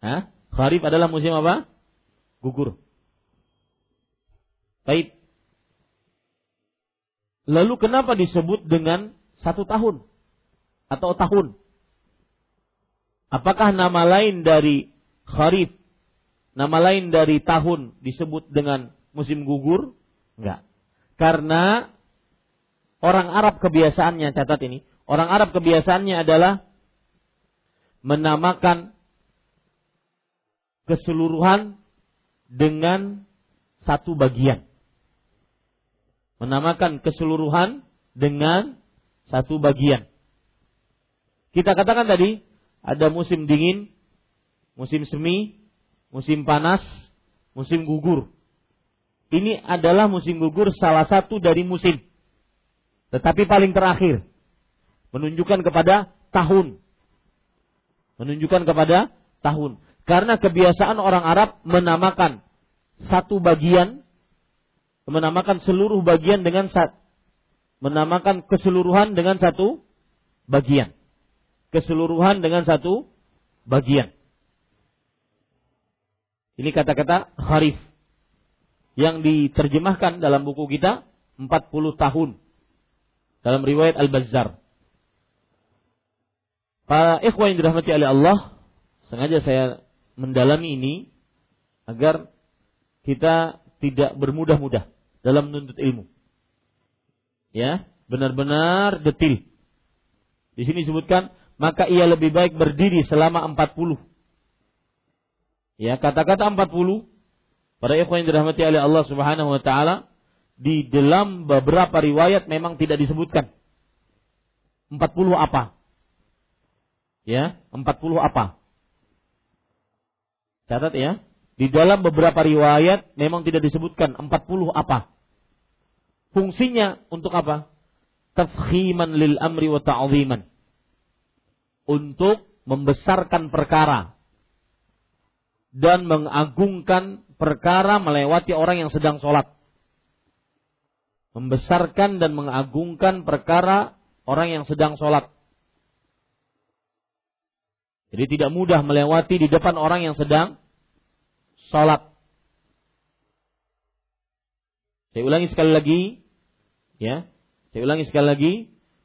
Speaker 1: Hah? kharif adalah musim apa gugur Baik. Lalu kenapa disebut dengan satu tahun atau tahun? Apakah nama lain dari kharif, nama lain dari tahun disebut dengan musim gugur? Enggak. Karena orang Arab kebiasaannya, catat ini, orang Arab kebiasaannya adalah menamakan keseluruhan dengan satu bagian menamakan keseluruhan dengan satu bagian. Kita katakan tadi ada musim dingin, musim semi, musim panas, musim gugur. Ini adalah musim gugur salah satu dari musim. Tetapi paling terakhir menunjukkan kepada tahun. Menunjukkan kepada tahun. Karena kebiasaan orang Arab menamakan satu bagian menamakan seluruh bagian dengan sat menamakan keseluruhan dengan satu bagian. Keseluruhan dengan satu bagian. Ini kata-kata kharif yang diterjemahkan dalam buku kita 40 tahun dalam riwayat Al-Bazzar. Para ikhwan yang dirahmati oleh Allah, sengaja saya mendalami ini agar kita tidak bermudah-mudah dalam menuntut ilmu. Ya, benar-benar detil. Di sini disebutkan maka ia lebih baik berdiri selama 40. Ya, kata-kata 40 para ikhwan yang dirahmati oleh Allah Subhanahu wa taala di dalam beberapa riwayat memang tidak disebutkan. 40 apa? Ya, 40 apa? Catat ya. Di dalam beberapa riwayat memang tidak disebutkan 40 apa. Fungsinya untuk apa? Tafkhiman lil amri wa ta'ziman. Untuk membesarkan perkara dan mengagungkan perkara melewati orang yang sedang sholat. Membesarkan dan mengagungkan perkara orang yang sedang sholat. Jadi tidak mudah melewati di depan orang yang sedang salat. Saya ulangi sekali lagi, ya. Saya ulangi sekali lagi,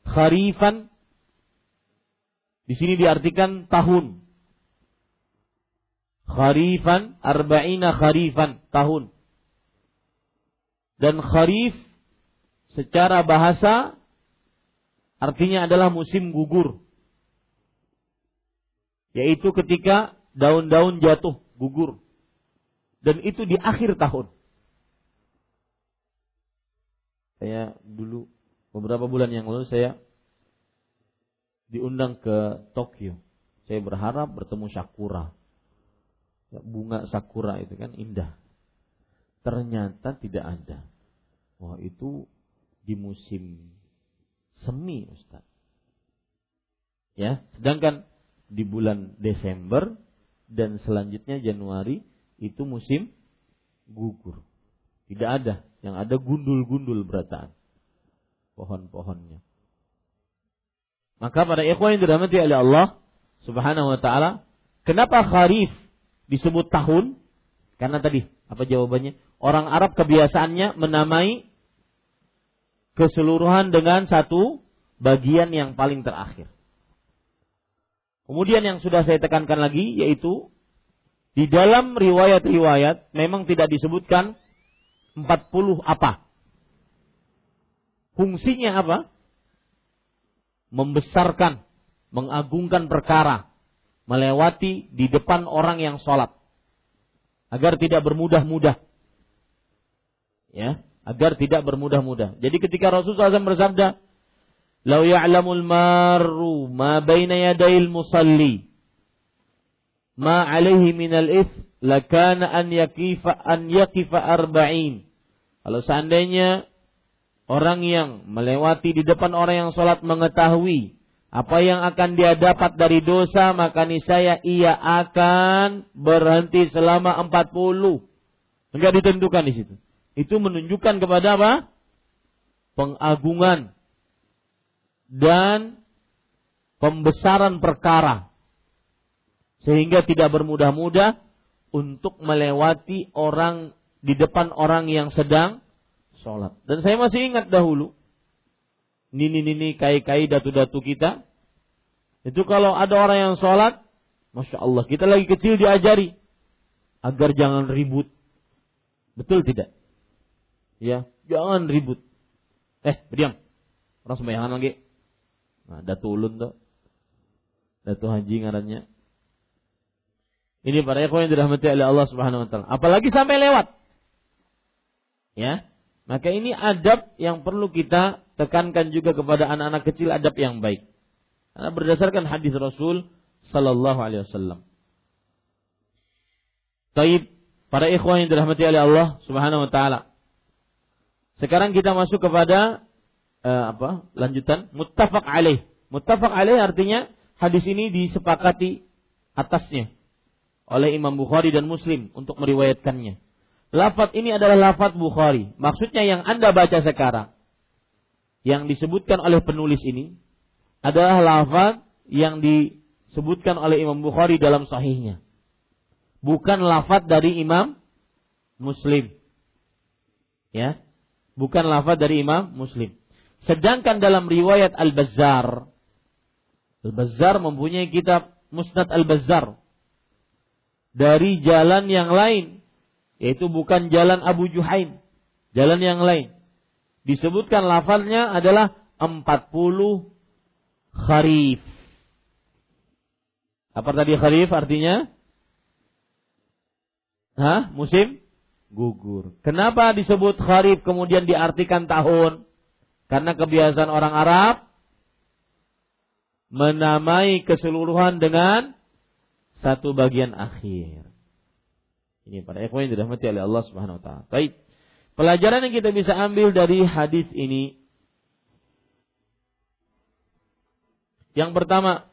Speaker 1: kharifan di sini diartikan tahun. Kharifan, arba'ina kharifan, tahun. Dan kharif secara bahasa artinya adalah musim gugur. Yaitu ketika daun-daun jatuh, gugur dan itu di akhir tahun. Saya dulu beberapa bulan yang lalu saya diundang ke Tokyo. Saya berharap bertemu sakura. Ya, bunga sakura itu kan indah. Ternyata tidak ada. Wah itu di musim semi Ustaz. Ya, sedangkan di bulan Desember dan selanjutnya Januari itu musim gugur. Tidak ada, yang ada gundul-gundul berataan pohon-pohonnya. Maka pada ikhwan yang dirahmati oleh Allah Subhanahu wa taala, kenapa kharif disebut tahun? Karena tadi apa jawabannya? Orang Arab kebiasaannya menamai keseluruhan dengan satu bagian yang paling terakhir. Kemudian yang sudah saya tekankan lagi yaitu di dalam riwayat-riwayat memang tidak disebutkan 40 apa. Fungsinya apa? Membesarkan, mengagungkan perkara, melewati di depan orang yang sholat. Agar tidak bermudah-mudah. Ya, agar tidak bermudah-mudah. Jadi ketika Rasulullah SAW bersabda, "Lau ya'lamul maru ma baina yadayil musalli ma alaihi minal ith lakana an yakifa an yakifa arba'in." Kalau seandainya orang yang melewati di depan orang yang sholat mengetahui apa yang akan dia dapat dari dosa, maka niscaya ia akan berhenti selama 40. Enggak ditentukan di situ. Itu menunjukkan kepada apa? Pengagungan dan pembesaran perkara. Sehingga tidak bermudah-mudah untuk melewati orang di depan orang yang sedang sholat. Dan saya masih ingat dahulu, nini-nini, kai-kai, datu-datu kita, itu kalau ada orang yang sholat, Masya Allah, kita lagi kecil diajari, agar jangan ribut. Betul tidak? Ya, jangan ribut. Eh, berdiam. Orang sembayangan lagi. Nah, datu ulun tuh. Datu haji ngarannya. Ini para ikhwan yang dirahmati oleh Allah Subhanahu wa taala. Apalagi sampai lewat. Ya. Maka ini adab yang perlu kita tekankan juga kepada anak-anak kecil adab yang baik. Karena berdasarkan hadis Rasul sallallahu alaihi wasallam. Taib para ikhwan yang dirahmati oleh Allah Subhanahu wa taala. Sekarang kita masuk kepada uh, apa? Lanjutan muttafaq alaih. Muttafaq alaih artinya hadis ini disepakati atasnya oleh Imam Bukhari dan Muslim untuk meriwayatkannya. Lafat ini adalah lafat Bukhari. Maksudnya yang Anda baca sekarang yang disebutkan oleh penulis ini adalah lafat yang disebutkan oleh Imam Bukhari dalam sahihnya. Bukan lafat dari Imam Muslim. Ya bukan lafaz dari Imam Muslim. Sedangkan dalam riwayat Al-Bazzar, Al-Bazzar mempunyai kitab Musnad Al-Bazzar dari jalan yang lain, yaitu bukan jalan Abu Juhaim, jalan yang lain. Disebutkan lafaznya adalah 40 kharif. Apa tadi kharif artinya? Hah? Musim gugur. Kenapa disebut kharif kemudian diartikan tahun? Karena kebiasaan orang Arab menamai keseluruhan dengan satu bagian akhir. Ini para ikhwan yang dirahmati oleh Allah Subhanahu wa taala. Baik. Pelajaran yang kita bisa ambil dari hadis ini Yang pertama,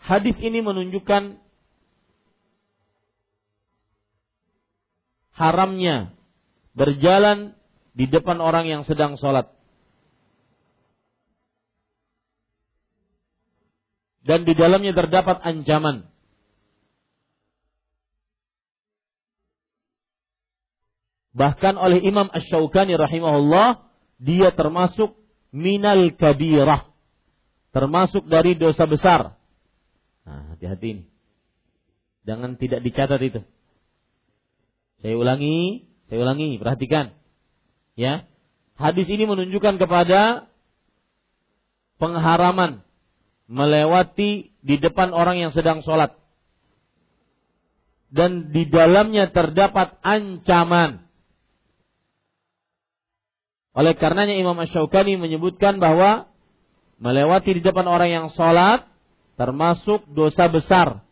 Speaker 1: hadis ini menunjukkan haramnya berjalan di depan orang yang sedang sholat. Dan di dalamnya terdapat ancaman. Bahkan oleh Imam Ash-Shawqani rahimahullah, dia termasuk minal kabirah. Termasuk dari dosa besar. Nah, hati-hati ini. Jangan tidak dicatat itu. Saya ulangi, saya ulangi, perhatikan. Ya. Hadis ini menunjukkan kepada pengharaman melewati di depan orang yang sedang sholat. Dan di dalamnya terdapat ancaman. Oleh karenanya Imam Ash-Shawqani menyebutkan bahwa melewati di depan orang yang sholat termasuk dosa besar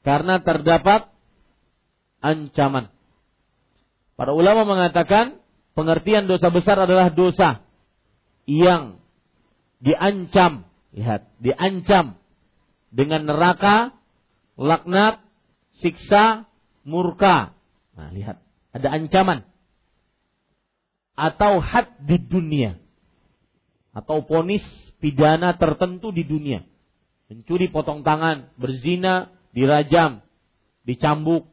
Speaker 1: karena terdapat ancaman. Para ulama mengatakan pengertian dosa besar adalah dosa yang diancam, lihat, diancam dengan neraka, laknat, siksa, murka. Nah, lihat, ada ancaman. Atau had di dunia. Atau ponis pidana tertentu di dunia. Mencuri potong tangan, berzina, dirajam, dicambuk.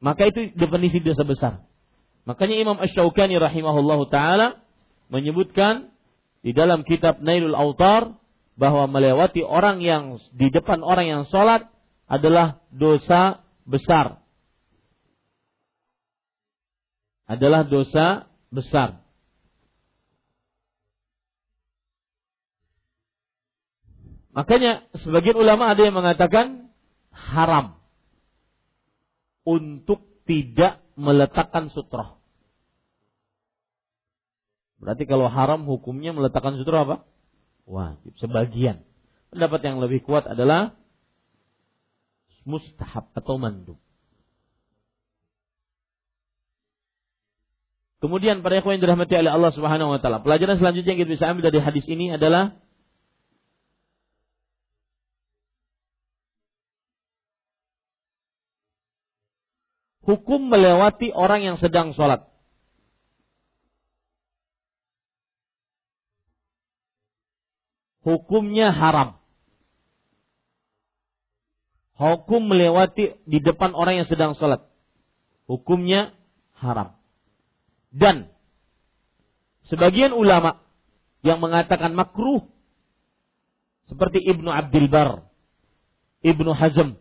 Speaker 1: Maka itu definisi dosa besar. Makanya Imam Ash-Shawqani rahimahullahu taala menyebutkan di dalam kitab Nailul Autar bahwa melewati orang yang di depan orang yang sholat adalah dosa besar. Adalah dosa besar. Makanya sebagian ulama ada yang mengatakan haram untuk tidak meletakkan sutroh. Berarti kalau haram hukumnya meletakkan sutroh apa? Wajib. Sebagian. Pendapat yang lebih kuat adalah mustahab atau mandub. Kemudian para ikhwan yang dirahmati oleh Allah Subhanahu wa taala, pelajaran selanjutnya yang kita bisa ambil dari hadis ini adalah hukum melewati orang yang sedang sholat. Hukumnya haram. Hukum melewati di depan orang yang sedang sholat. Hukumnya haram. Dan sebagian ulama yang mengatakan makruh seperti Ibnu Abdul Bar, Ibnu Hazm,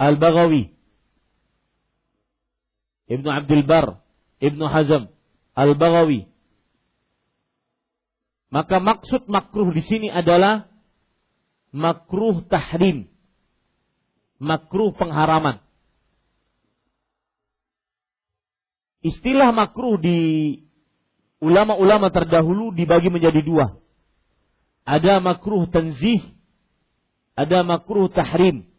Speaker 1: Al-Baghawi, Ibnu Abdul Bar, Ibnu Hazm, Al-Baghawi. Maka maksud makruh di sini adalah makruh tahrim. Makruh pengharaman. Istilah makruh di ulama-ulama terdahulu dibagi menjadi dua. Ada makruh tanzih, ada makruh tahrim.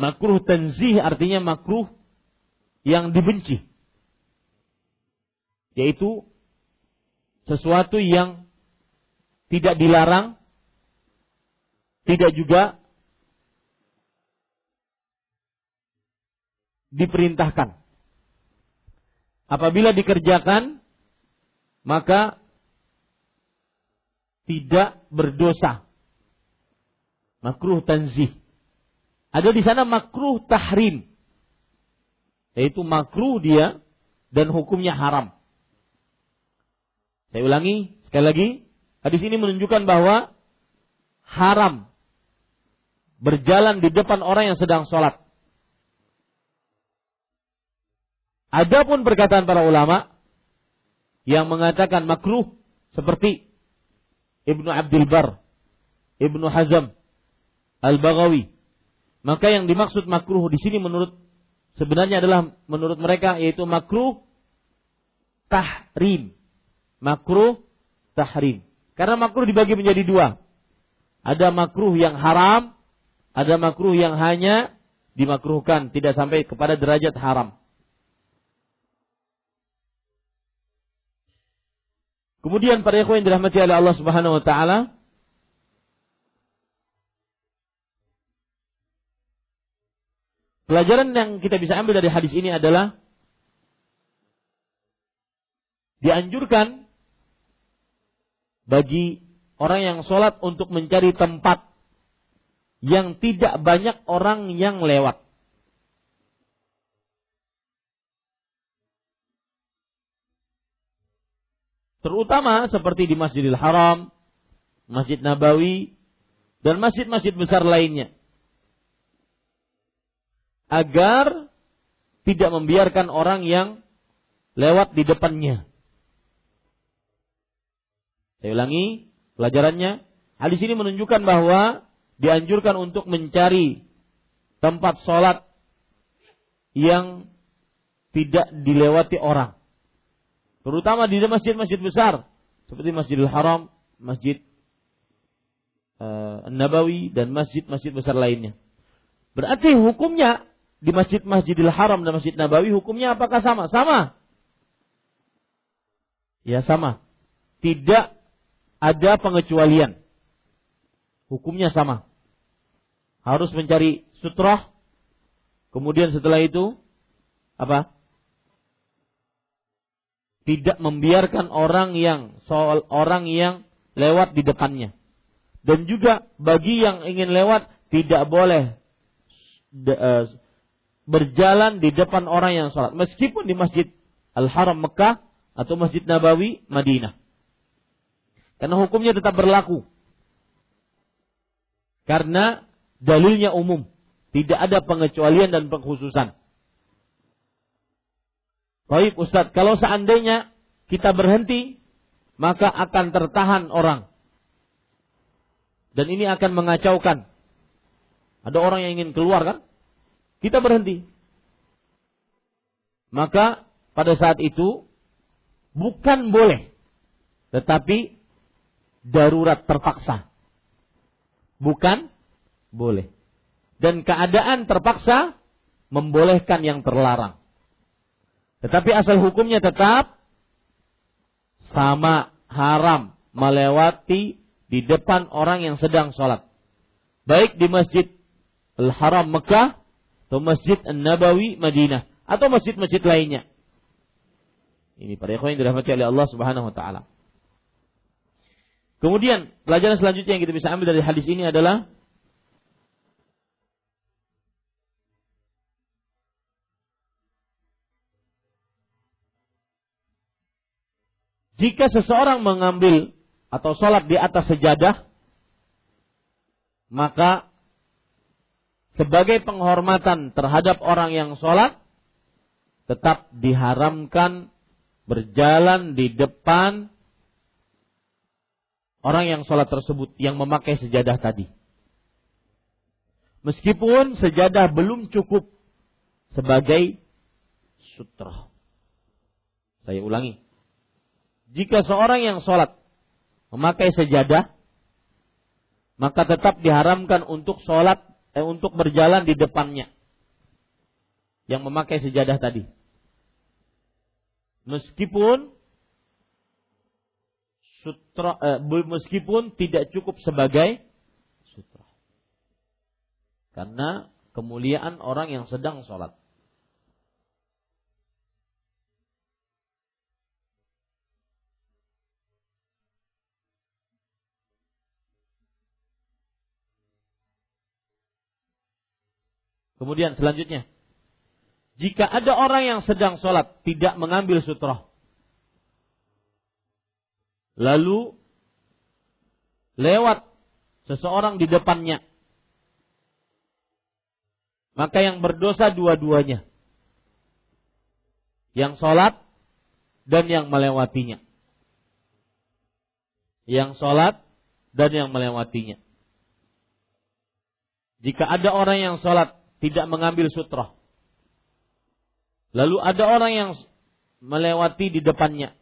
Speaker 1: Makruh tanzih artinya makruh yang dibenci. Yaitu sesuatu yang tidak dilarang, tidak juga diperintahkan. Apabila dikerjakan, maka tidak berdosa. Makruh tanzih. Ada di sana makruh tahrim yaitu makruh dia dan hukumnya haram. Saya ulangi sekali lagi, hadis ini menunjukkan bahwa haram berjalan di depan orang yang sedang sholat. Adapun perkataan para ulama yang mengatakan makruh seperti Ibnu Abdul Bar, Ibnu Hazm, Al-Baghawi. Maka yang dimaksud makruh di sini menurut sebenarnya adalah menurut mereka yaitu makruh tahrim. Makruh tahrim. Karena makruh dibagi menjadi dua. Ada makruh yang haram, ada makruh yang hanya dimakruhkan, tidak sampai kepada derajat haram. Kemudian para ikhwan yang dirahmati oleh Allah Subhanahu wa taala, Pelajaran yang kita bisa ambil dari hadis ini adalah dianjurkan bagi orang yang sholat untuk mencari tempat yang tidak banyak orang yang lewat. Terutama seperti di Masjidil Haram, Masjid Nabawi, dan masjid-masjid besar lainnya agar tidak membiarkan orang yang lewat di depannya. Saya ulangi pelajarannya. Hadis ini menunjukkan bahwa dianjurkan untuk mencari tempat sholat yang tidak dilewati orang. Terutama di masjid-masjid besar seperti Masjidil Haram, Masjid uh, Nabawi dan masjid-masjid besar lainnya. Berarti hukumnya di masjid-masjidil Haram dan Masjid Nabawi hukumnya apakah sama? Sama. Ya sama. Tidak ada pengecualian. Hukumnya sama. Harus mencari sutrah. Kemudian setelah itu apa? Tidak membiarkan orang yang soal orang yang lewat di depannya. Dan juga bagi yang ingin lewat tidak boleh de, uh, berjalan di depan orang yang sholat. Meskipun di Masjid Al-Haram Mekah atau Masjid Nabawi Madinah. Karena hukumnya tetap berlaku. Karena dalilnya umum. Tidak ada pengecualian dan pengkhususan. Baik Ustaz, kalau seandainya kita berhenti, maka akan tertahan orang. Dan ini akan mengacaukan. Ada orang yang ingin keluar kan? Kita berhenti. Maka pada saat itu bukan boleh, tetapi darurat terpaksa. Bukan boleh. Dan keadaan terpaksa membolehkan yang terlarang. Tetapi asal hukumnya tetap sama haram melewati di depan orang yang sedang sholat. Baik di Masjid Al-Haram Mekah atau Masjid An-Nabawi Madinah atau masjid-masjid lainnya. Ini para ikhwan yang dirahmati oleh Allah Subhanahu wa taala. Kemudian pelajaran selanjutnya yang kita bisa ambil dari hadis ini adalah jika seseorang mengambil atau sholat di atas sejadah, maka sebagai penghormatan terhadap orang yang sholat, tetap diharamkan berjalan di depan orang yang sholat tersebut yang memakai sejadah tadi. Meskipun sejadah belum cukup sebagai sutra. Saya ulangi. Jika seorang yang sholat memakai sejadah, maka tetap diharamkan untuk sholat, eh, untuk berjalan di depannya. Yang memakai sejadah tadi. Meskipun sutra, eh, meskipun tidak cukup sebagai sutra. Karena kemuliaan orang yang sedang sholat. Kemudian selanjutnya, jika ada orang yang sedang sholat tidak mengambil sutroh, lalu lewat seseorang di depannya, maka yang berdosa dua-duanya, yang sholat dan yang melewatinya, yang sholat dan yang melewatinya. Jika ada orang yang sholat tidak mengambil sutra. Lalu ada orang yang melewati di depannya.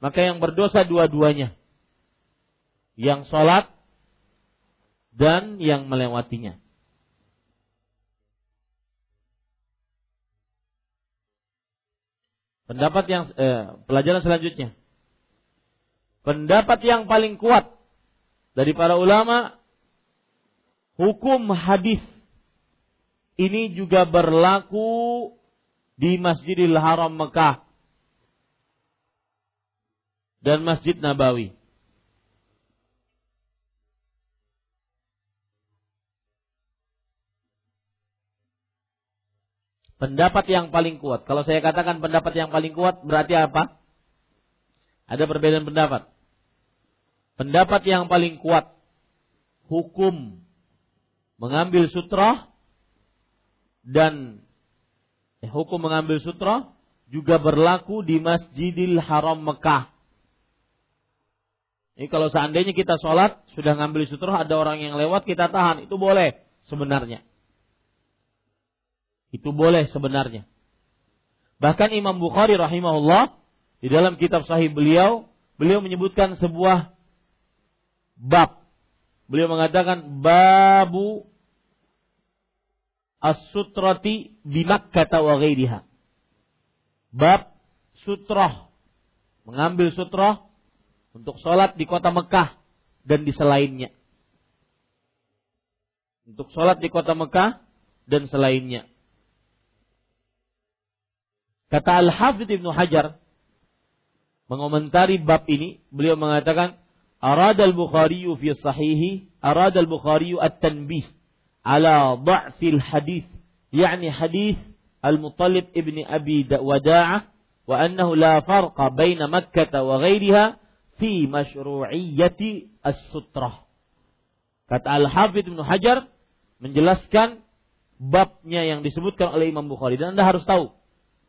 Speaker 1: Maka yang berdosa dua-duanya. Yang sholat dan yang melewatinya. Pendapat yang eh, pelajaran selanjutnya. Pendapat yang paling kuat dari para ulama hukum hadis ini juga berlaku di Masjidil Haram Mekah dan Masjid Nabawi. Pendapat yang paling kuat. Kalau saya katakan pendapat yang paling kuat berarti apa? Ada perbedaan pendapat. Pendapat yang paling kuat hukum mengambil sutra dan eh, hukum mengambil sutra juga berlaku di Masjidil Haram Mekah. Ini kalau seandainya kita sholat sudah ngambil sutra ada orang yang lewat kita tahan itu boleh sebenarnya. Itu boleh sebenarnya. Bahkan Imam Bukhari rahimahullah di dalam kitab sahih beliau beliau menyebutkan sebuah bab. Beliau mengatakan babu as-sutrati di Makkah wa ghairiha. Bab sutroh. Mengambil sutroh untuk sholat di kota Mekah dan di selainnya. Untuk sholat di kota Mekah dan selainnya. Kata Al-Hafidh Ibnu Hajar mengomentari bab ini, beliau mengatakan, Arad al-Bukhari fi sahihi, arad al-Bukhari at-tanbih ala dha'fil hadith, yakni hadith al-Muttalib ibn Abi Wada'ah wa annahu la farqa baina Makkah wa ghairiha fi masyru'iyyati as-sutrah. Kata Al-Hafidh Ibnu Hajar menjelaskan babnya yang disebutkan oleh Imam Bukhari dan Anda harus tahu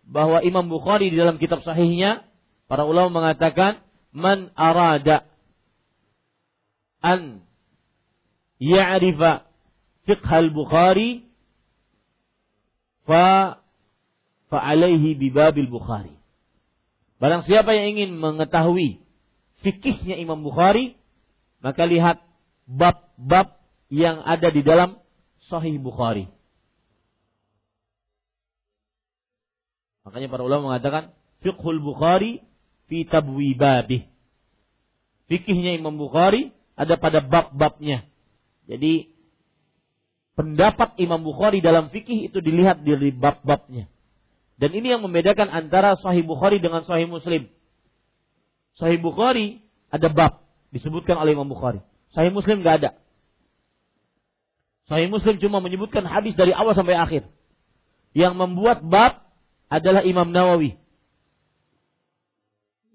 Speaker 1: bahwa Imam Bukhari di dalam kitab sahihnya para ulama mengatakan man arada an ya'rifa fiqh al-Bukhari fa fa alaihi bibabil Bukhari. Barang siapa yang ingin mengetahui fikihnya Imam Bukhari, maka lihat bab-bab yang ada di dalam Sahih Bukhari. Makanya para ulama mengatakan fiqhul Bukhari fi tabwibabih. Fikihnya Imam Bukhari ada pada bab-babnya. Jadi pendapat Imam Bukhari dalam fikih itu dilihat dari bab-babnya. Dan ini yang membedakan antara Sahih Bukhari dengan Sahih Muslim. Sahih Bukhari ada bab disebutkan oleh Imam Bukhari. Sahih Muslim nggak ada. Sahih Muslim cuma menyebutkan hadis dari awal sampai akhir. Yang membuat bab adalah Imam Nawawi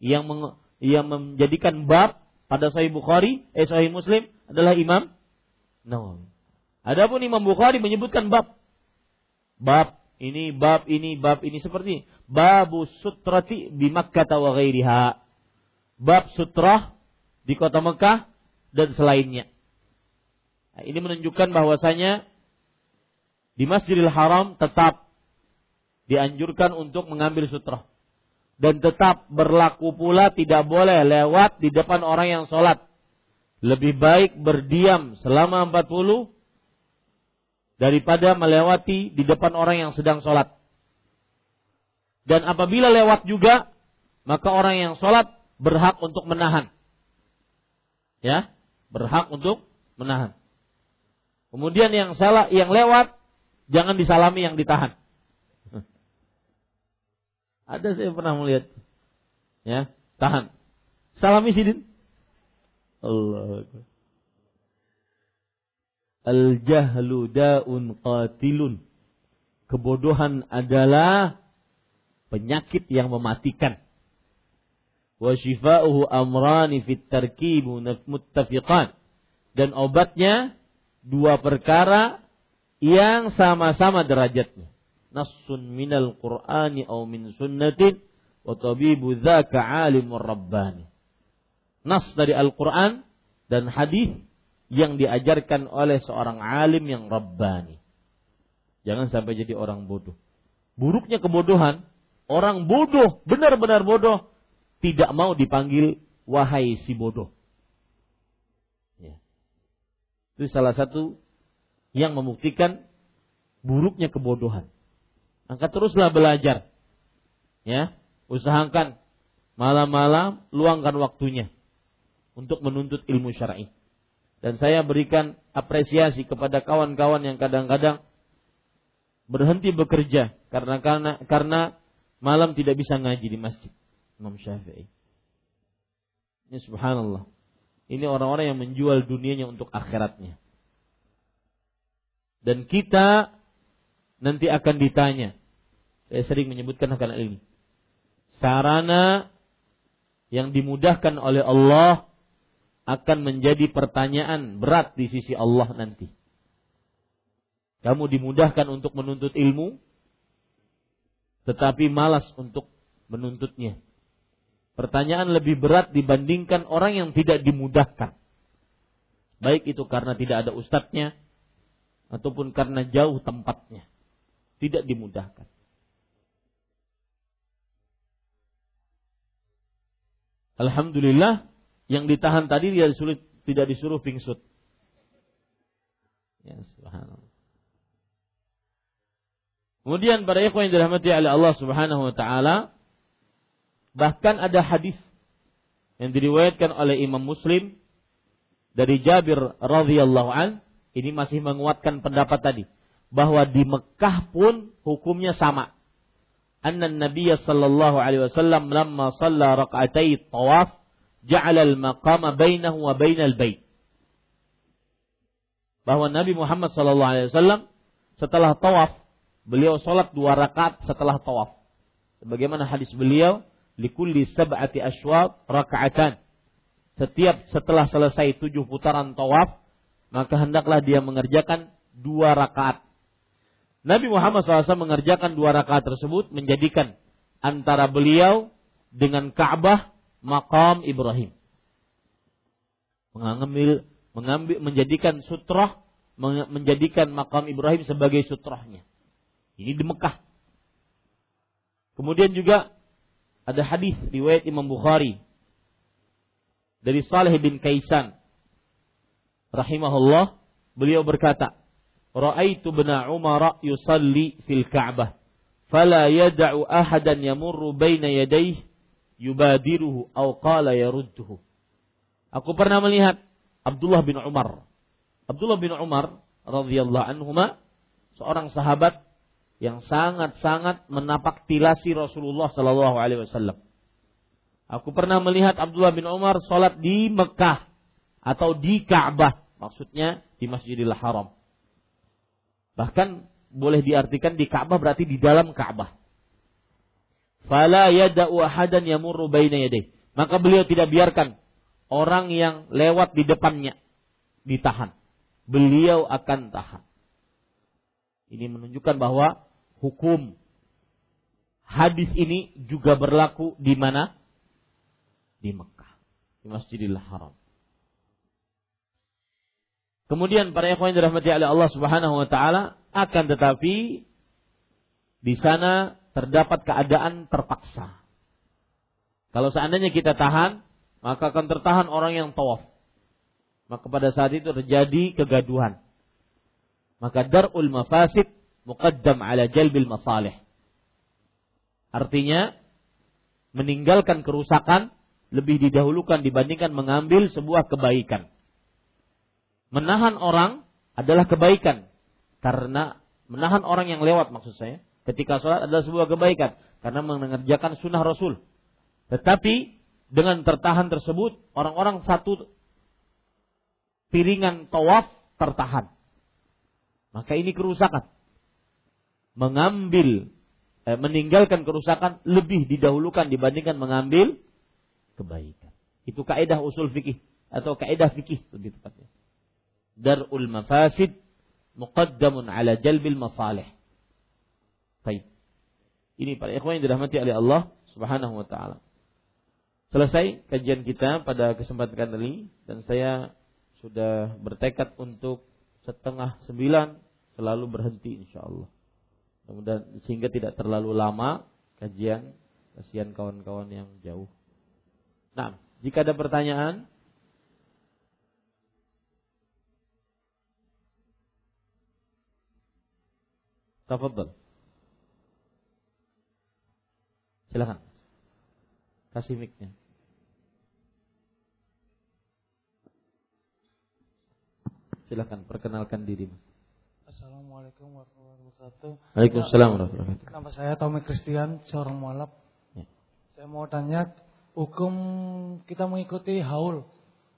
Speaker 1: yang meng, yang menjadikan bab pada Sahih Bukhari, eh Sahih Muslim adalah Imam Nawawi. Adapun Imam Bukhari menyebutkan bab bab ini bab ini bab ini seperti babu sutrati di Makkah wa ghairiha. Bab sutrah di kota Mekah dan selainnya. Nah, ini menunjukkan bahwasanya di Masjidil Haram tetap dianjurkan untuk mengambil sutra. Dan tetap berlaku pula tidak boleh lewat di depan orang yang sholat. Lebih baik berdiam selama 40 daripada melewati di depan orang yang sedang sholat. Dan apabila lewat juga, maka orang yang sholat berhak untuk menahan. Ya, berhak untuk menahan. Kemudian yang salah, yang lewat, jangan disalami yang ditahan. (laughs) Ada saya pernah melihat. Ya, tahan. Salami sidin. Allah. Al-jahlu da'un qatilun. Kebodohan adalah penyakit yang mematikan. Wa shifa'uhu amrani fit tarkibu muttafiqan. Dan obatnya dua perkara yang sama-sama derajatnya nassun minal Qur'ani aw min sunnatin wa tabibu dzaka alimur rabbani. Nas dari Al-Qur'an dan hadis yang diajarkan oleh seorang alim yang rabbani. Jangan sampai jadi orang bodoh. Buruknya kebodohan, orang bodoh, benar-benar bodoh, tidak mau dipanggil wahai si bodoh. Ya. Itu salah satu yang membuktikan buruknya kebodohan. Maka teruslah belajar. Ya, usahakan malam-malam luangkan waktunya untuk menuntut ilmu syar'i. Dan saya berikan apresiasi kepada kawan-kawan yang kadang-kadang berhenti bekerja karena karena karena malam tidak bisa ngaji di masjid Imam Syafi'i. Ini subhanallah. Ini orang-orang yang menjual dunianya untuk akhiratnya. Dan kita nanti akan ditanya. Saya sering menyebutkan akan ini. Sarana yang dimudahkan oleh Allah akan menjadi pertanyaan berat di sisi Allah nanti. Kamu dimudahkan untuk menuntut ilmu, tetapi malas untuk menuntutnya. Pertanyaan lebih berat dibandingkan orang yang tidak dimudahkan. Baik itu karena tidak ada ustadznya, ataupun karena jauh tempatnya tidak dimudahkan. Alhamdulillah yang ditahan tadi dia disuruh, tidak disuruh pingsut. Ya, subhanallah. Kemudian para ikhwan yang dirahmati oleh Allah Subhanahu wa taala bahkan ada hadis yang diriwayatkan oleh Imam Muslim dari Jabir radhiyallahu an ini masih menguatkan pendapat tadi bahwa di Mekah pun hukumnya sama. Anna Nabiya sallallahu alaihi wasallam lamma shalla rak'atai tawaf ja'ala al-maqama bainahu wa bainal bait. Bahwa Nabi Muhammad sallallahu alaihi wasallam setelah tawaf beliau sholat dua rakaat setelah tawaf. Sebagaimana hadis beliau, likulli sab'ati ashwab rakaatan. Setiap setelah selesai tujuh putaran tawaf, maka hendaklah dia mengerjakan dua rakaat. Nabi Muhammad SAW mengerjakan dua rakaat tersebut menjadikan antara beliau dengan Ka'bah makam Ibrahim. Mengambil, mengambil, menjadikan sutrah, menjadikan makam Ibrahim sebagai sutrahnya. Ini di Mekah. Kemudian juga ada hadis riwayat Imam Bukhari dari Saleh bin Kaisan. Rahimahullah beliau berkata Ra'aitu bena Umar yusalli fil Ka'bah. Fala yad'u ahadan yamurru baina yadayhi yubadiruhu aw qala yarudduhu. Aku pernah melihat Abdullah bin Umar. Abdullah bin Umar radhiyallahu anhuma seorang sahabat yang sangat-sangat menapak tilasi Rasulullah Shallallahu Alaihi Wasallam. Aku pernah melihat Abdullah bin Umar sholat di Mekah atau di Ka'bah, maksudnya di Masjidil Haram. Bahkan boleh diartikan di Ka'bah berarti di dalam Ka'bah. Fala yada'u ahadan yamurru baina yadayh. Maka beliau tidak biarkan orang yang lewat di depannya ditahan. Beliau akan tahan. Ini menunjukkan bahwa hukum hadis ini juga berlaku di mana? Di Mekah, di Masjidil Haram. Kemudian para ikhwan dirahmati oleh Allah Subhanahu wa taala akan tetapi di sana terdapat keadaan terpaksa. Kalau seandainya kita tahan, maka akan tertahan orang yang tawaf. Maka pada saat itu terjadi kegaduhan. Maka darul mafasid muqaddam ala jalbil masalih. Artinya meninggalkan kerusakan lebih didahulukan dibandingkan mengambil sebuah kebaikan. Menahan orang adalah kebaikan karena menahan orang yang lewat maksud saya ketika sholat adalah sebuah kebaikan karena mengerjakan sunnah Rasul. Tetapi dengan tertahan tersebut orang-orang satu piringan tawaf tertahan. Maka ini kerusakan mengambil eh, meninggalkan kerusakan lebih didahulukan dibandingkan mengambil kebaikan. Itu kaidah usul fikih atau kaidah fikih lebih tepatnya. Darul mafasid muqaddamun ala jalbil masalih. Baik. Ini para ikhwan yang dirahmati oleh Allah Subhanahu wa taala. Selesai kajian kita pada kesempatan kali dan saya sudah bertekad untuk setengah sembilan selalu berhenti insya Allah. Kemudian sehingga tidak terlalu lama kajian kasihan kawan-kawan yang jauh. Nah, jika ada pertanyaan Tafadhal. Silakan. Kasih mic-nya. Silakan perkenalkan diri.
Speaker 2: Assalamualaikum warahmatullahi wabarakatuh.
Speaker 1: Waalaikumsalam warahmatullahi wabarakatuh.
Speaker 2: Nama saya Tommy Christian, seorang mualaf. Ya. Saya mau tanya hukum kita mengikuti haul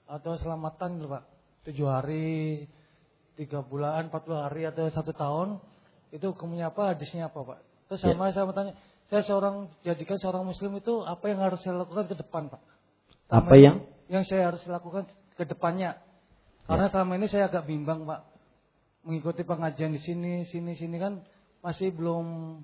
Speaker 2: atau selamatan Pak. Tujuh hari, tiga bulan, empat puluh hari atau satu tahun. Itu hukumnya apa, hadisnya apa Pak? Terus sama ya. saya mau tanya, saya seorang jadikan seorang muslim itu apa yang harus saya lakukan ke depan Pak?
Speaker 1: apa yang?
Speaker 2: Yang saya harus lakukan ke depannya. Karena ya. selama ini saya agak bimbang Pak mengikuti pengajian di sini, sini, sini kan masih belum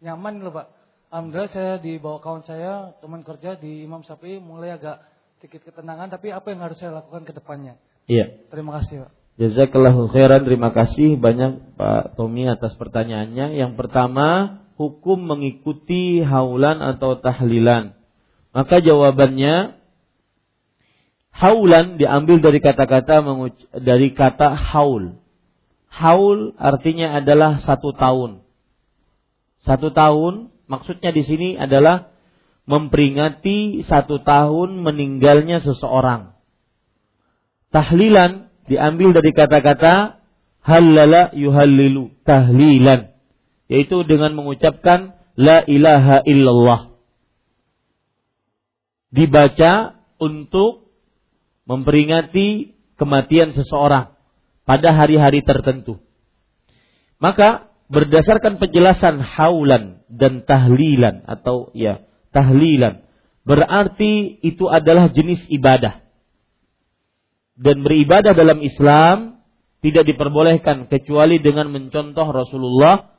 Speaker 2: nyaman loh Pak. Alhamdulillah saya dibawa kawan saya, teman kerja di Imam Sapi mulai agak sedikit ketenangan, tapi apa yang harus saya lakukan ke depannya?
Speaker 1: Iya.
Speaker 2: Terima kasih Pak.
Speaker 1: Jazakallahu khairan, terima kasih banyak Pak Tommy atas pertanyaannya. Yang pertama, hukum mengikuti haulan atau tahlilan. Maka jawabannya Haulan diambil dari kata-kata dari kata haul. Haul artinya adalah satu tahun. Satu tahun maksudnya di sini adalah memperingati satu tahun meninggalnya seseorang. Tahlilan diambil dari kata-kata halala yuhallilu tahlilan yaitu dengan mengucapkan la ilaha illallah dibaca untuk memperingati kematian seseorang pada hari-hari tertentu maka berdasarkan penjelasan haulan dan tahlilan atau ya tahlilan berarti itu adalah jenis ibadah dan beribadah dalam Islam tidak diperbolehkan kecuali dengan mencontoh Rasulullah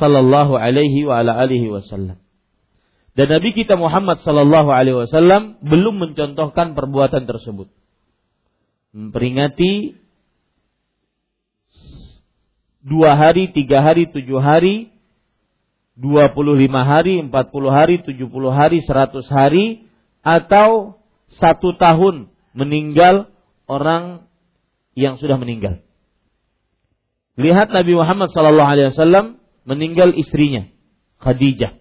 Speaker 1: sallallahu alaihi wa ala alihi wasallam. Dan Nabi kita Muhammad sallallahu alaihi wasallam belum mencontohkan perbuatan tersebut. Memperingati dua hari, tiga hari, tujuh hari, dua puluh lima hari, empat puluh hari, tujuh puluh hari, seratus hari, atau satu tahun meninggal orang yang sudah meninggal. Lihat Nabi Muhammad sallallahu alaihi wasallam meninggal istrinya Khadijah.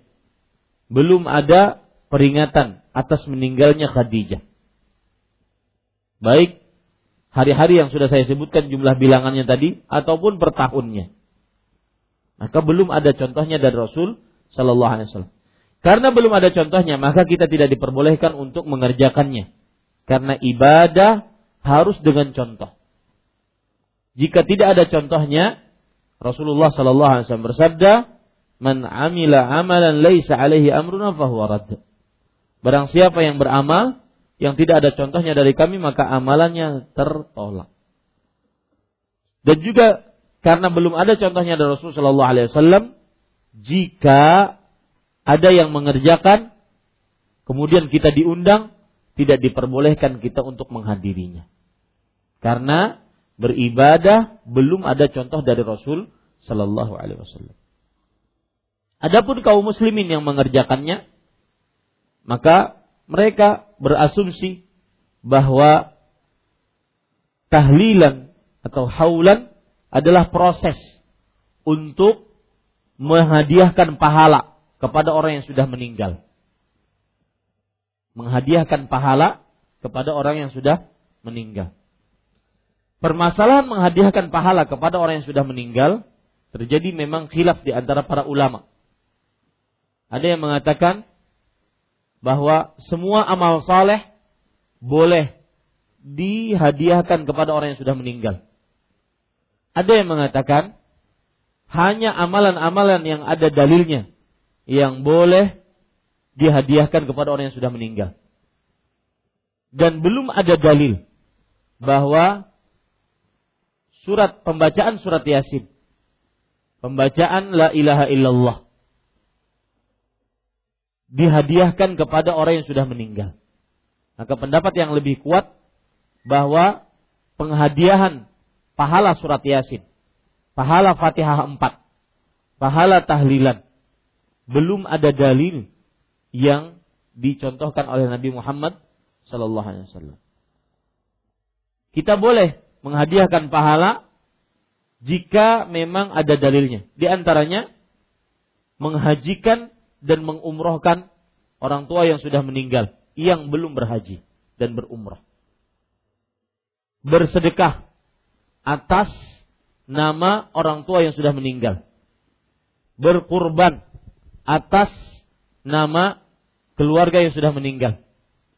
Speaker 1: Belum ada peringatan atas meninggalnya Khadijah. Baik hari-hari yang sudah saya sebutkan jumlah bilangannya tadi ataupun per tahunnya. Maka belum ada contohnya dari Rasul sallallahu alaihi wasallam. Karena belum ada contohnya, maka kita tidak diperbolehkan untuk mengerjakannya. Karena ibadah harus dengan contoh. Jika tidak ada contohnya, Rasulullah Sallallahu Alaihi Wasallam bersabda, "Man amila amalan laisa alaihi amruna fahuwa radd." Barang siapa yang beramal yang tidak ada contohnya dari kami maka amalannya tertolak. Dan juga karena belum ada contohnya dari Rasulullah Sallallahu Alaihi Wasallam, jika ada yang mengerjakan, kemudian kita diundang, tidak diperbolehkan kita untuk menghadirinya. Karena beribadah belum ada contoh dari Rasul Shallallahu Alaihi Wasallam. Adapun kaum muslimin yang mengerjakannya, maka mereka berasumsi bahwa tahlilan atau haulan adalah proses untuk menghadiahkan pahala kepada orang yang sudah meninggal. Menghadiahkan pahala kepada orang yang sudah meninggal permasalahan menghadiahkan pahala kepada orang yang sudah meninggal terjadi memang khilaf di antara para ulama. Ada yang mengatakan bahwa semua amal saleh boleh dihadiahkan kepada orang yang sudah meninggal. Ada yang mengatakan hanya amalan-amalan yang ada dalilnya yang boleh dihadiahkan kepada orang yang sudah meninggal. Dan belum ada dalil bahwa surat pembacaan surat Yasin. Pembacaan la ilaha illallah dihadiahkan kepada orang yang sudah meninggal. Maka pendapat yang lebih kuat bahwa penghadiahan pahala surat Yasin, pahala Fatihah 4, pahala tahlilan belum ada dalil yang dicontohkan oleh Nabi Muhammad sallallahu alaihi wasallam. Kita boleh menghadiahkan pahala jika memang ada dalilnya. Di antaranya menghajikan dan mengumrohkan orang tua yang sudah meninggal yang belum berhaji dan berumrah. Bersedekah atas nama orang tua yang sudah meninggal. Berkurban atas nama keluarga yang sudah meninggal.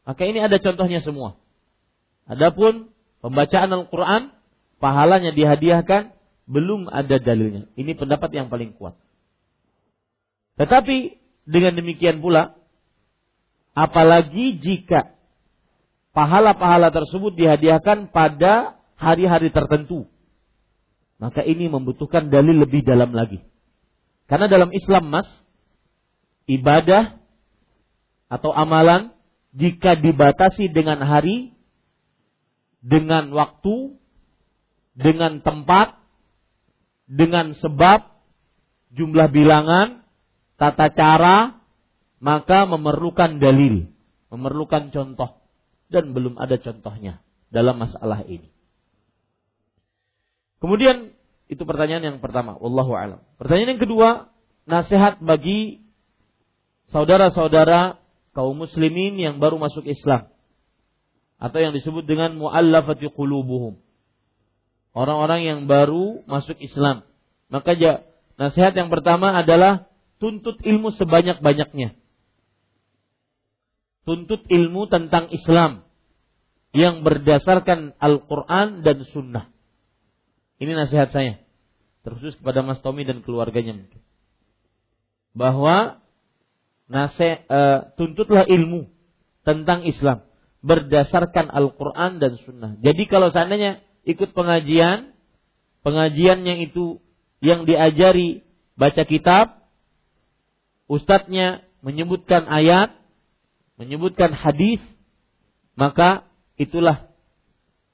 Speaker 1: Maka ini ada contohnya semua. Adapun pembacaan Al-Quran, pahalanya dihadiahkan, belum ada dalilnya. Ini pendapat yang paling kuat. Tetapi dengan demikian pula, apalagi jika pahala-pahala tersebut dihadiahkan pada hari-hari tertentu, maka ini membutuhkan dalil lebih dalam lagi. Karena dalam Islam, Mas, ibadah atau amalan jika dibatasi dengan hari dengan waktu, dengan tempat, dengan sebab, jumlah bilangan, tata cara, maka memerlukan dalil, memerlukan contoh. dan belum ada contohnya dalam masalah ini. Kemudian itu pertanyaan yang pertama, wallahu alam. Pertanyaan yang kedua, nasihat bagi saudara-saudara kaum muslimin yang baru masuk Islam atau yang disebut dengan muallafati qulubuhum. Orang-orang yang baru masuk Islam. Maka ya, nasihat yang pertama adalah tuntut ilmu sebanyak-banyaknya. Tuntut ilmu tentang Islam yang berdasarkan Al-Quran dan Sunnah. Ini nasihat saya. Terkhusus kepada Mas Tommy dan keluarganya. Bahwa nasihat, e, tuntutlah ilmu tentang Islam berdasarkan Al-Quran dan Sunnah. Jadi kalau seandainya ikut pengajian, pengajiannya itu yang diajari baca kitab, ustadznya menyebutkan ayat, menyebutkan hadis, maka itulah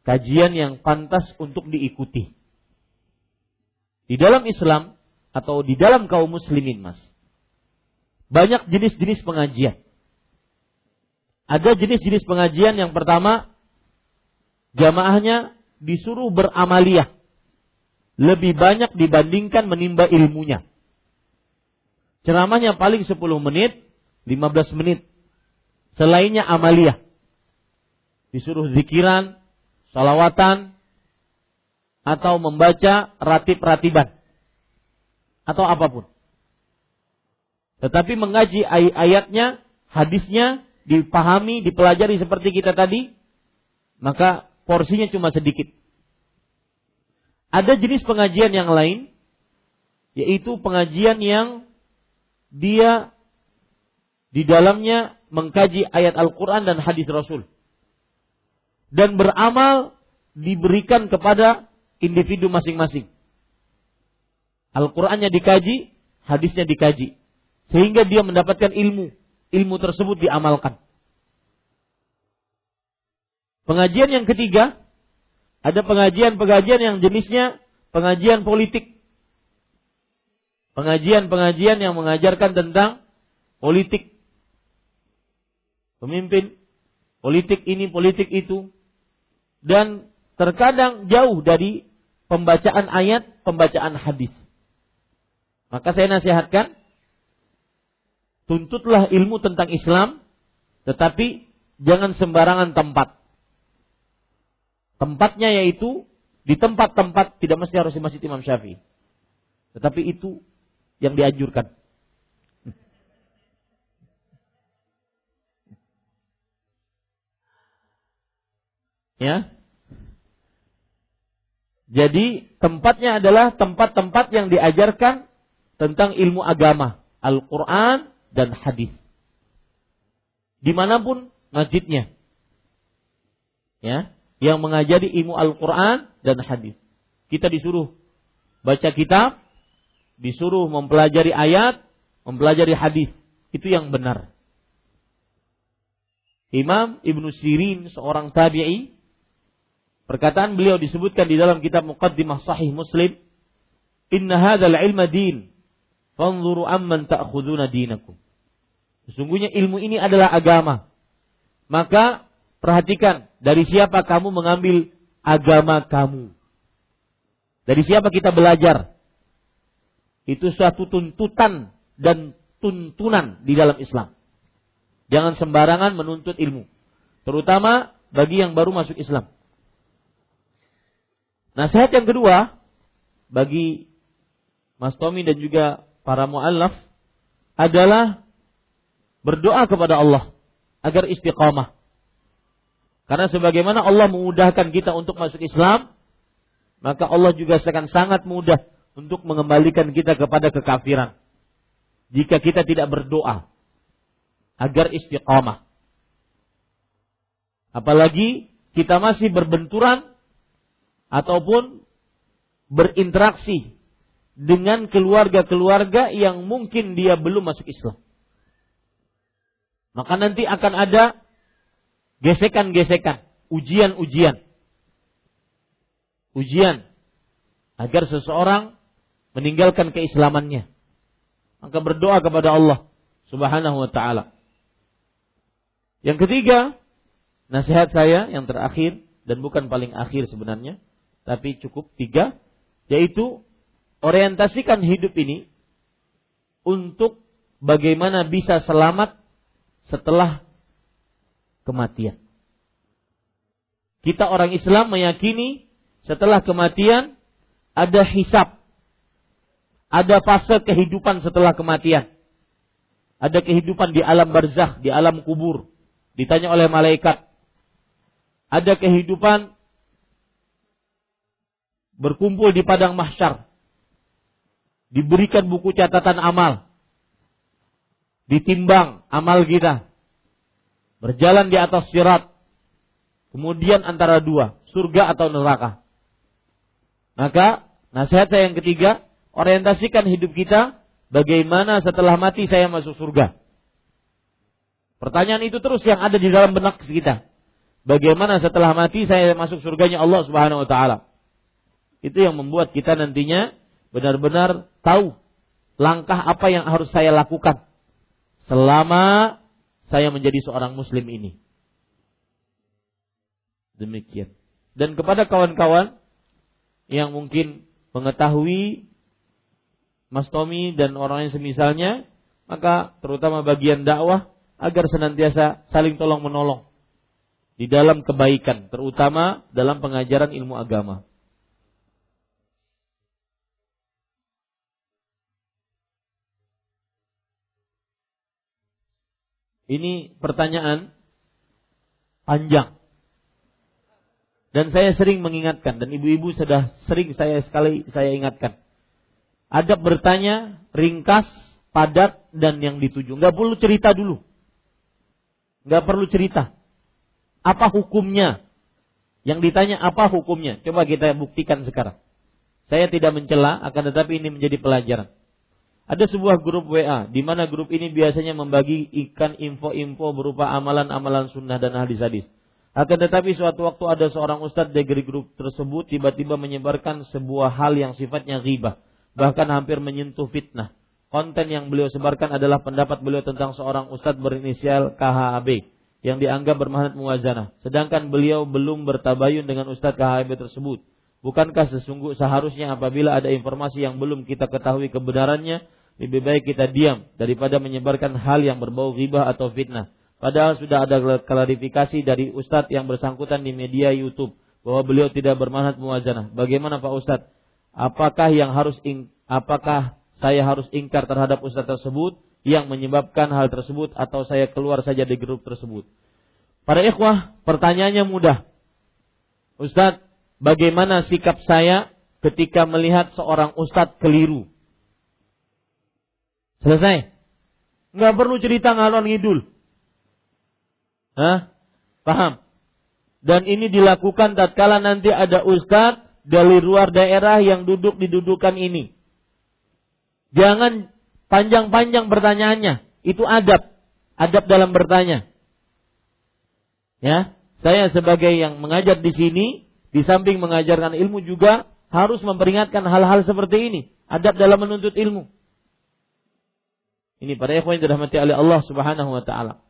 Speaker 1: kajian yang pantas untuk diikuti. Di dalam Islam atau di dalam kaum muslimin, Mas. Banyak jenis-jenis pengajian. Ada jenis-jenis pengajian yang pertama jamaahnya disuruh beramaliyah lebih banyak dibandingkan menimba ilmunya. Ceramahnya paling 10 menit, 15 menit. Selainnya amaliyah. Disuruh zikiran, salawatan, atau membaca ratib-ratiban atau apa pun. Tetapi mengaji ay ayatnya, hadisnya dipahami, dipelajari seperti kita tadi, maka porsinya cuma sedikit. Ada jenis pengajian yang lain, yaitu pengajian yang dia di dalamnya mengkaji ayat Al-Quran dan hadis Rasul. Dan beramal diberikan kepada individu masing-masing. Al-Qur'annya dikaji, hadisnya dikaji. Sehingga dia mendapatkan ilmu. Ilmu tersebut diamalkan. Pengajian yang ketiga, ada pengajian-pengajian yang jenisnya pengajian politik. Pengajian-pengajian yang mengajarkan tentang politik. Pemimpin, politik ini, politik itu. Dan terkadang jauh dari pembacaan ayat, pembacaan hadis. Maka saya nasihatkan, tuntutlah ilmu tentang Islam, tetapi jangan sembarangan tempat. Tempatnya yaitu di tempat-tempat tidak mesti harus di Masjid Imam Syafi'i. Tetapi itu yang dianjurkan. Ya, jadi tempatnya adalah tempat-tempat yang diajarkan tentang ilmu agama, Al-Quran dan hadis. Di mana pun masjidnya, ya, yang mengajari ilmu Al-Quran dan hadis. Kita disuruh baca kitab, disuruh mempelajari ayat, mempelajari hadis. Itu yang benar. Imam Ibnu Sirin seorang tabi'i Perkataan beliau disebutkan di dalam kitab Muqaddimah Sahih Muslim, "Inna hadzal ilma din, fanzuru amman ta'khuduna dinakum." Sesungguhnya ilmu ini adalah agama. Maka perhatikan dari siapa kamu mengambil agama kamu. Dari siapa kita belajar. Itu suatu tuntutan dan tuntunan di dalam Islam. Jangan sembarangan menuntut ilmu. Terutama bagi yang baru masuk Islam. Nasihat yang kedua bagi Mas Tommy dan juga para muallaf adalah berdoa kepada Allah agar istiqamah. Karena sebagaimana Allah memudahkan kita untuk masuk Islam, maka Allah juga akan sangat mudah untuk mengembalikan kita kepada kekafiran. Jika kita tidak berdoa agar istiqamah. Apalagi kita masih berbenturan ataupun berinteraksi dengan keluarga-keluarga yang mungkin dia belum masuk Islam. Maka nanti akan ada gesekan-gesekan, ujian-ujian. Ujian agar seseorang meninggalkan keislamannya. Maka berdoa kepada Allah Subhanahu wa taala. Yang ketiga, nasihat saya yang terakhir dan bukan paling akhir sebenarnya, tapi cukup tiga, yaitu orientasikan hidup ini untuk bagaimana bisa selamat setelah kematian. Kita orang Islam meyakini setelah kematian ada hisap. Ada fase kehidupan setelah kematian. Ada kehidupan di alam barzakh, di alam kubur. Ditanya oleh malaikat. Ada kehidupan berkumpul di padang mahsyar. Diberikan buku catatan amal. Ditimbang amal kita. Berjalan di atas sirat. Kemudian antara dua, surga atau neraka. Maka nasihat saya yang ketiga, orientasikan hidup kita bagaimana setelah mati saya masuk surga. Pertanyaan itu terus yang ada di dalam benak kita. Bagaimana setelah mati saya masuk surganya Allah Subhanahu wa taala. Itu yang membuat kita nantinya benar-benar tahu langkah apa yang harus saya lakukan selama saya menjadi seorang muslim ini. Demikian. Dan kepada kawan-kawan yang mungkin mengetahui Mas Tommy dan orang yang semisalnya, maka terutama bagian dakwah agar senantiasa saling tolong menolong di dalam kebaikan, terutama dalam pengajaran ilmu agama. Ini pertanyaan panjang. Dan saya sering mengingatkan dan ibu-ibu sudah sering saya sekali saya ingatkan. Adab bertanya ringkas, padat dan yang dituju. Nggak perlu cerita dulu. Nggak perlu cerita. Apa hukumnya? Yang ditanya apa hukumnya? Coba kita buktikan sekarang. Saya tidak mencela, akan tetapi ini menjadi pelajaran. Ada sebuah grup WA, di mana grup ini biasanya membagi ikan info-info berupa amalan-amalan sunnah dan hadis-hadis. Akan tetapi suatu waktu ada seorang ustadz dari grup tersebut tiba-tiba menyebarkan sebuah hal yang sifatnya ghibah, bahkan hampir menyentuh fitnah. Konten yang beliau sebarkan adalah pendapat beliau tentang seorang ustadz berinisial KHAB yang dianggap bermanfaat muwazanah. Sedangkan beliau belum bertabayun dengan ustadz KHAB tersebut. Bukankah sesungguh seharusnya apabila ada informasi yang belum kita ketahui kebenarannya, lebih baik kita diam daripada menyebarkan hal yang berbau ghibah atau fitnah. Padahal sudah ada klarifikasi dari Ustadz yang bersangkutan di media YouTube bahwa beliau tidak bermanhat muwazanah. Bagaimana Pak Ustadz? Apakah yang harus ing, apakah saya harus ingkar terhadap Ustadz tersebut yang menyebabkan hal tersebut atau saya keluar saja di grup tersebut? Para ikhwah, pertanyaannya mudah. Ustadz, bagaimana sikap saya ketika melihat seorang ustadz keliru? Selesai. Nggak perlu cerita ngalon ngidul. Hah? Paham? Dan ini dilakukan tatkala nanti ada ustadz dari luar daerah yang duduk di dudukan ini. Jangan panjang-panjang pertanyaannya. Itu adab. Adab dalam bertanya. Ya, saya sebagai yang mengajar di sini, di samping mengajarkan ilmu juga harus memperingatkan hal-hal seperti ini. Adab dalam menuntut ilmu. Ini para ikhwan yang dirahmati oleh Allah Subhanahu wa taala.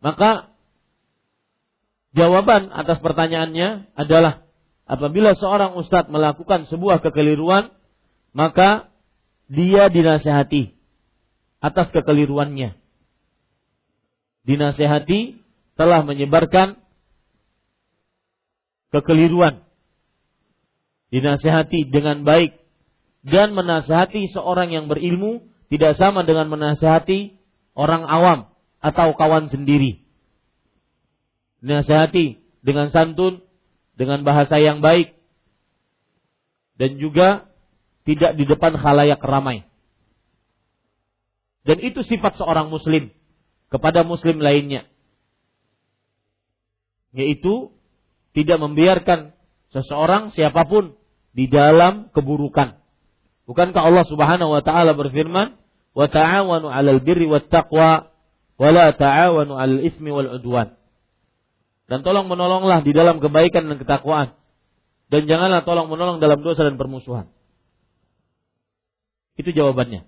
Speaker 1: Maka jawaban atas pertanyaannya adalah apabila seorang ustadz melakukan sebuah kekeliruan, maka dia dinasehati atas kekeliruannya. Dinasehati telah menyebarkan kekeliruan. Dinasehati dengan baik dan menasehati seorang yang berilmu tidak sama dengan menasehati orang awam atau kawan sendiri. Nasihati dengan santun, dengan bahasa yang baik, dan juga tidak di depan khalayak ramai. Dan itu sifat seorang muslim kepada muslim lainnya. Yaitu tidak membiarkan seseorang siapa pun di dalam keburukan. Bukankah Allah Subhanahu wa taala berfirman, "Wa ta'awanu 'alal birri wat taqwa wala ta'awanu 'alal ismi wal 'udwan. Dan tolong menolonglah di dalam kebaikan dan ketakwaan. Dan janganlah tolong menolong dalam dosa dan permusuhan. Itu jawabannya.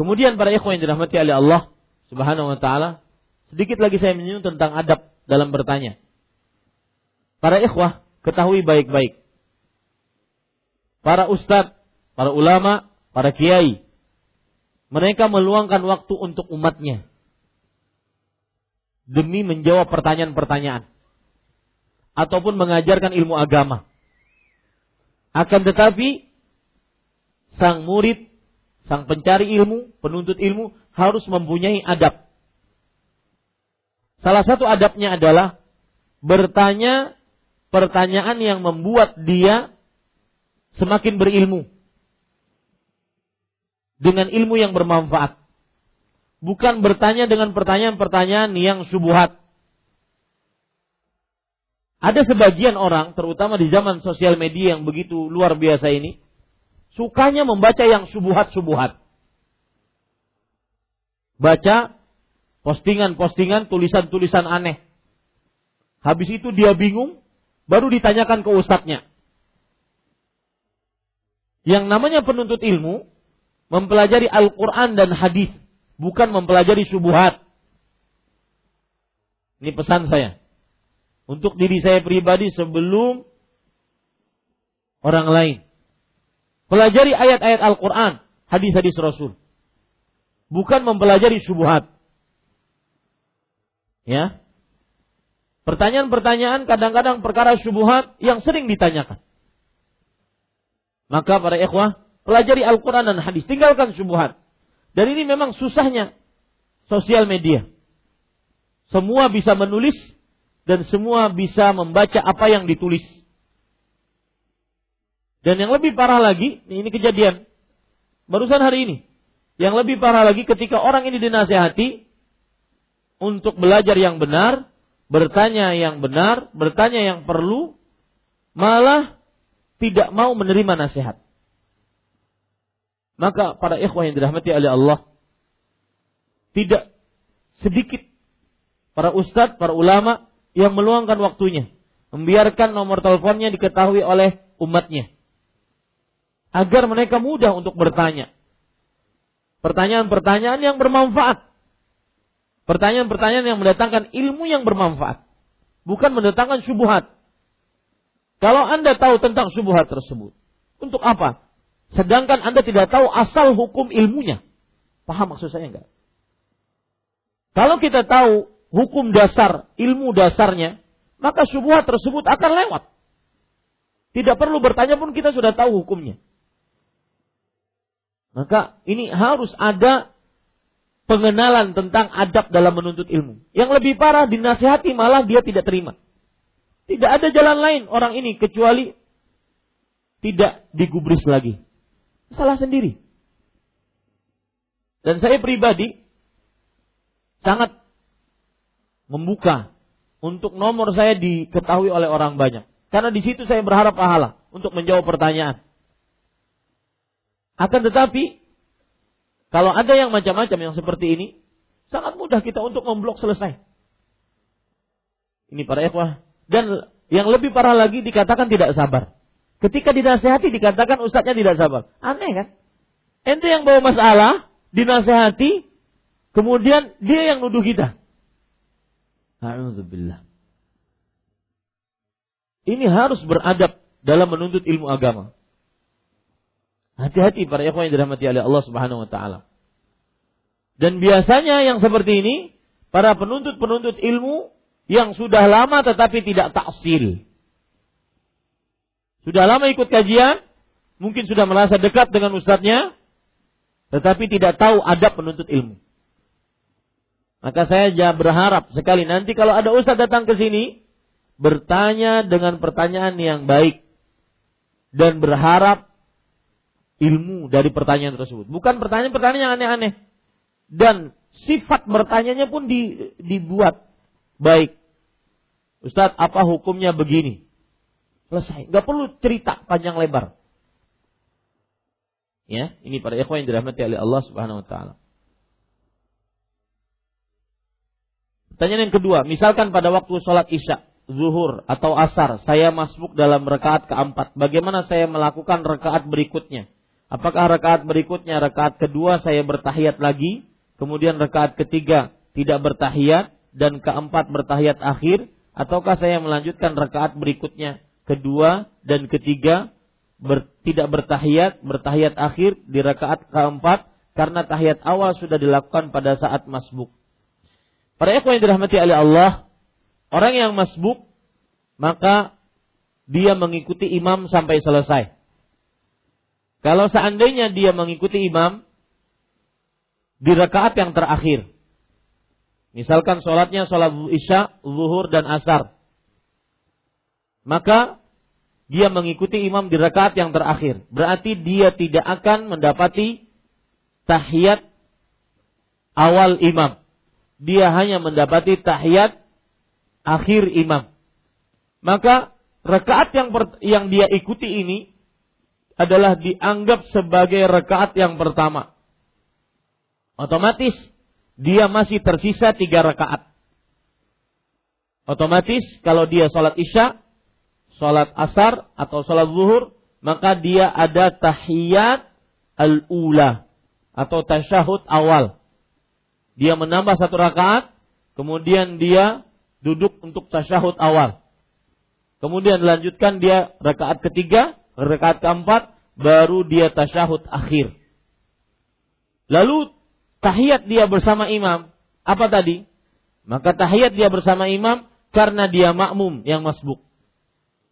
Speaker 1: Kemudian para ikhwan yang dirahmati oleh Allah Subhanahu wa taala, Sedikit lagi saya menyinggung tentang adab dalam bertanya. Para ikhwah, ketahui baik-baik. Para ustadz, para ulama, para kiai, mereka meluangkan waktu untuk umatnya demi menjawab pertanyaan-pertanyaan ataupun mengajarkan ilmu agama. Akan tetapi sang murid, sang pencari ilmu, penuntut ilmu harus mempunyai adab. Salah satu adabnya adalah bertanya pertanyaan yang membuat dia semakin berilmu. Dengan ilmu yang bermanfaat. Bukan bertanya dengan pertanyaan-pertanyaan yang subuhat. Ada sebagian orang, terutama di zaman sosial media yang begitu luar biasa ini, sukanya membaca yang subuhat-subuhat. Baca postingan-postingan, tulisan-tulisan aneh. Habis itu dia bingung, baru ditanyakan ke ustadznya. Yang namanya penuntut ilmu mempelajari Al-Quran dan hadis, bukan mempelajari subuhat. Ini pesan saya. Untuk diri saya pribadi sebelum orang lain. Pelajari ayat-ayat Al-Quran, hadis-hadis Rasul. Bukan mempelajari subuhat. Ya. Pertanyaan-pertanyaan kadang-kadang perkara subuhat yang sering ditanyakan. Maka para ikhwah, pelajari Al-Quran dan hadis. Tinggalkan subuhat. Dan ini memang susahnya sosial media. Semua bisa menulis dan semua bisa membaca apa yang ditulis. Dan yang lebih parah lagi, ini kejadian barusan hari ini. Yang lebih parah lagi ketika orang ini dinasehati untuk belajar yang benar, bertanya yang benar, bertanya yang perlu, malah tidak mau menerima nasihat. Maka para ikhwah yang dirahmati oleh Allah tidak sedikit para ustadz, para ulama yang meluangkan waktunya membiarkan nomor teleponnya diketahui oleh umatnya agar mereka mudah untuk bertanya. Pertanyaan-pertanyaan yang bermanfaat. Pertanyaan-pertanyaan yang mendatangkan ilmu yang bermanfaat. Bukan mendatangkan subuhat. Kalau Anda tahu tentang subuhat tersebut, untuk apa? Sedangkan Anda tidak tahu asal hukum ilmunya. Paham maksud saya enggak? Kalau kita tahu hukum dasar, ilmu dasarnya, maka subuhat tersebut akan lewat. Tidak perlu bertanya pun kita sudah tahu hukumnya. Maka ini harus ada pengenalan tentang adab dalam menuntut ilmu. Yang lebih parah dinasihati malah dia tidak terima. Tidak ada jalan lain orang ini kecuali tidak digubris lagi. Salah sendiri. Dan saya pribadi sangat membuka untuk nomor saya diketahui oleh orang banyak. Karena di situ saya berharap pahala untuk menjawab pertanyaan. Akan tetapi, kalau ada yang macam-macam yang seperti ini, sangat mudah kita untuk memblok selesai. Ini para ikhwah dan yang lebih parah lagi dikatakan tidak sabar. Ketika dinasehati dikatakan ustadznya tidak sabar. Aneh kan? Ente yang bawa masalah, dinasehati, kemudian dia yang nuduh kita. Alhamdulillah. Ini harus beradab dalam menuntut ilmu agama. Hati-hati para ikhwan yang dirahmati oleh Allah Subhanahu wa taala. Dan biasanya yang seperti ini para penuntut-penuntut ilmu yang sudah lama tetapi tidak taksil. Sudah lama ikut kajian, mungkin sudah merasa dekat dengan ustadznya, tetapi tidak tahu adab penuntut ilmu. Maka saya berharap sekali nanti kalau ada ustadz datang ke sini, bertanya dengan pertanyaan yang baik dan berharap ilmu dari pertanyaan tersebut. Bukan pertanyaan-pertanyaan yang aneh-aneh. Dan sifat bertanyanya pun di, dibuat baik. Ustadz, apa hukumnya begini? Selesai. Gak perlu cerita panjang lebar. Ya, ini para ikhwan yang dirahmati oleh Allah Subhanahu wa taala. Pertanyaan yang kedua, misalkan pada waktu sholat isya, zuhur atau asar, saya masuk dalam rekaat keempat. Bagaimana saya melakukan rekaat berikutnya? Apakah rekaat berikutnya, rekaat kedua saya bertahiyat lagi, kemudian rekaat ketiga tidak bertahiyat, dan keempat bertahiyat akhir ataukah saya melanjutkan rakaat berikutnya kedua dan ketiga ber, tidak bertahiyat bertahiyat akhir di rakaat keempat karena tahiyat awal sudah dilakukan pada saat masbuk. Para ikhwan yang dirahmati oleh Allah, orang yang masbuk maka dia mengikuti imam sampai selesai. Kalau seandainya dia mengikuti imam di rakaat yang terakhir, Misalkan sholatnya sholat isya, zuhur, dan asar. Maka dia mengikuti imam di rakaat yang terakhir. Berarti dia tidak akan mendapati tahiyat awal imam. Dia hanya mendapati tahiyat akhir imam. Maka rakaat yang yang dia ikuti ini adalah dianggap sebagai rakaat yang pertama. Otomatis dia masih tersisa tiga rakaat. Otomatis kalau dia sholat isya, sholat asar atau sholat zuhur, maka dia ada tahiyat al-ula atau tasyahud awal. Dia menambah satu rakaat, kemudian dia duduk untuk tasyahud awal. Kemudian dilanjutkan dia rakaat ketiga, rakaat keempat, baru dia tasyahud akhir. Lalu tahiyat dia bersama imam. Apa tadi? Maka tahiyat dia bersama imam karena dia makmum yang masbuk.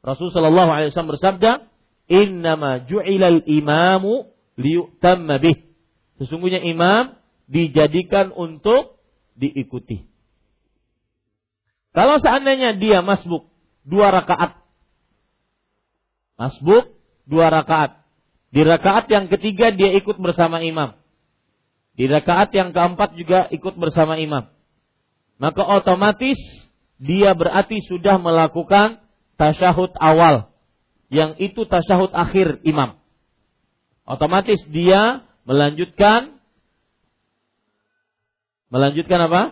Speaker 1: Rasulullah SAW bersabda, Innama ju'ilal imamu liyu'tamma bih. Sesungguhnya imam dijadikan untuk diikuti. Kalau seandainya dia masbuk dua rakaat, masbuk dua rakaat, di rakaat yang ketiga dia ikut bersama imam. Di rakaat yang keempat juga ikut bersama imam. Maka otomatis dia berarti sudah melakukan tasyahud awal. Yang itu tasyahud akhir imam. Otomatis dia melanjutkan melanjutkan apa?